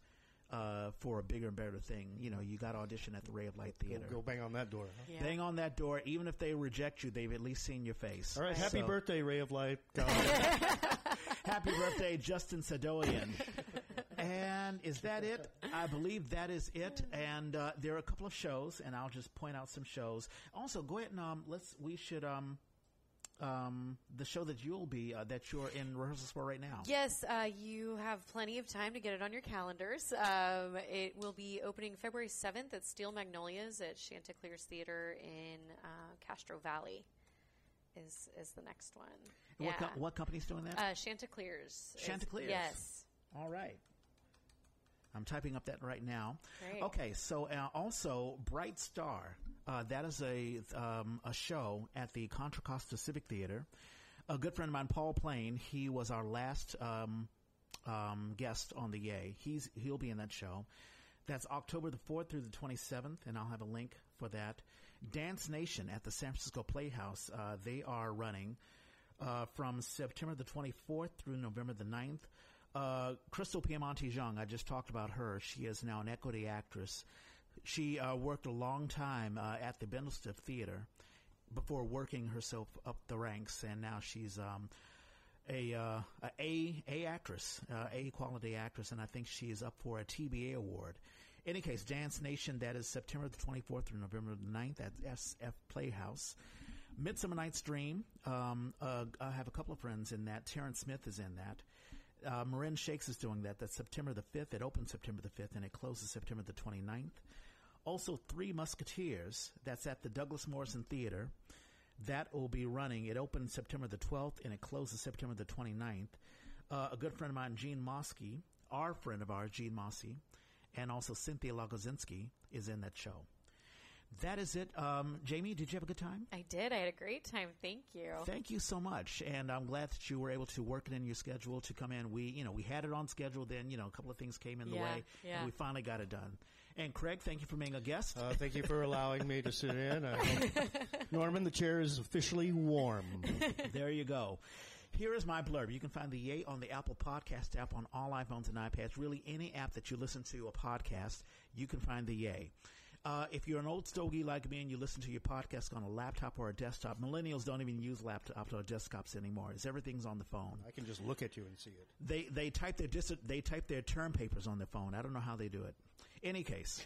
uh, for a bigger and better thing, you know, you got to audition at the Ray of Light Go, Theater. go bang on that door. huh? Yeah. Bang on that door. Even if they reject you, they've at least seen your face. All right. Happy So, birthday, Ray of Light. Happy birthday, Justin Sadoian. And is that it? I believe that is it. And uh, there are a couple of shows, and I'll just point out some shows. Also, go ahead and um, let's. We should um, um, the show that you'll be uh, that you're in rehearsals for right now. Yes, uh, you have plenty of time to get it on your calendars. Um, it will be opening February 7th at Steel Magnolias at Chanticleer's Theater in uh, Castro Valley. Is is the next one? And What, co- what company's doing that? uh, Chanticleer's. is- Chanticleer's. Yes. All right. I'm typing up that right now. Great. Okay, so uh, also Bright Star. Uh, that is a um, a show at the Contra Costa Civic Theater. A good friend of mine, Paul Plain, he was our last um, um, guest on the Yay. He's he'll be in that show. That's October the fourth through the twenty seventh, and I'll have a link for that. Dance Nation at the San Francisco Playhouse. Uh, they are running uh, from September the 24th through November the 9th. Uh, Krystle Piamonte-Jong, I just talked about her. She is now an equity actress. She uh, worked a long time uh, at the Bindlestiff Theater before working herself up the ranks, and now she's um, a, uh, a a a actress, uh, a quality actress, and I think she is up for a TBA award. In Any case, Dance Nation, that is September the 24th through November the 9th at SF Playhouse. Midsummer Night's Dream, um, uh, I have a couple of friends in that. Terrance Smith is in that. Uh, Marin Shakes is doing that. That's September the 5th. It opens September the 5th and it closes September the 29th. Also, Three Musketeers. That's at the Douglass Morrison Theater. That will be running. It opens September the 12th and it closes September the 29th. Uh, a good friend of mine, Gene Moscy, our friend of ours, Gene Mossy, and also Cynthia Lagodzinski is in that show. That is it. Um, Jamie, did you have a good time? I did. I had a great time. Thank you. Thank you so much, and I'm glad that you were able to work it in your schedule to come in. We, you know, we had it on schedule. Then, you know, a couple of things came in the Yeah, way, yeah. and we finally got it done. And Craig, thank you for being a guest. Uh, thank you for allowing me to sit in. I hope- Norman, the chair is officially warm. there you go. Here is my blurb. You can find the Yay on the Apple Podcast app on all iPhones and iPads. Really, any app that you listen to a podcast, you can find the Yay. Uh, if you're an old stogie like me and you listen to your podcast on a laptop or a desktop, millennials don't even use laptops or desktops anymore. It's everything's on the phone. I can just look at you and see it. They they type their dis- they type their term papers on their phone. I don't know how they do it. Any case,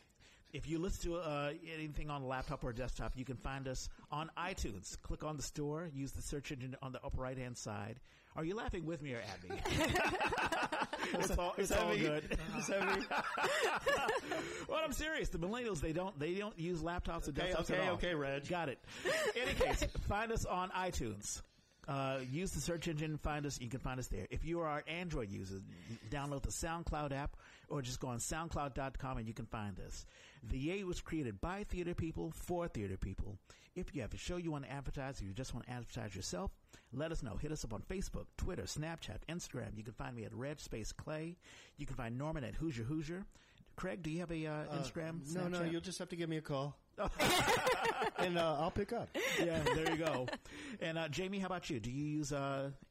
if you listen to uh, anything on a laptop or a desktop, you can find us on iTunes. Click on the store. Use the search engine on the upper right hand side. Are you laughing with me or at me? it's all, it's that all me? good. Is that me? well, I'm serious. The millennials they don't they don't use laptops or Okay, desktops okay, at all. okay, Reg. Got it. Any case, find us on iTunes. Uh, use the search engine and find us. You can find us there. If you are an Android user, download the SoundCloud app or just go on SoundCloud.com and you can find us. The Yay was created by theater people for theater people. If you have a show you want to advertise, or you just want to advertise yourself, let us know. Hit us up on Facebook, Twitter, Snapchat, Instagram. You can find me at Red Space Clay. You can find Norman at Hoosier Hoosier. Craig, do you have a uh, Instagram? No, no, Snapchat? you'll just have to give me a call. and uh, I'll pick up. yeah, there you go. And uh, Jamie, how about you? Do you use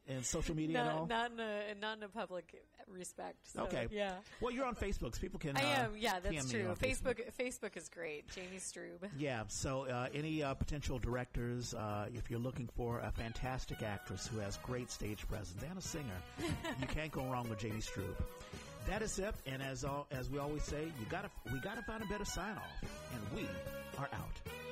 in social media at all? Not, not in a not in a public respect. So, Okay. Yeah. Well, you're on Facebook, so people can. I uh, am. Yeah, that's true. on Facebook. Facebook is great. Jamie Strube. Yeah. So, uh, any uh, potential directors, uh, if you're looking for a fantastic actress who has great stage presence and a singer, you can't go wrong with Jamie Strube. That is it. And as all, as we always say, you gotta we gotta find a better sign off, and we are out.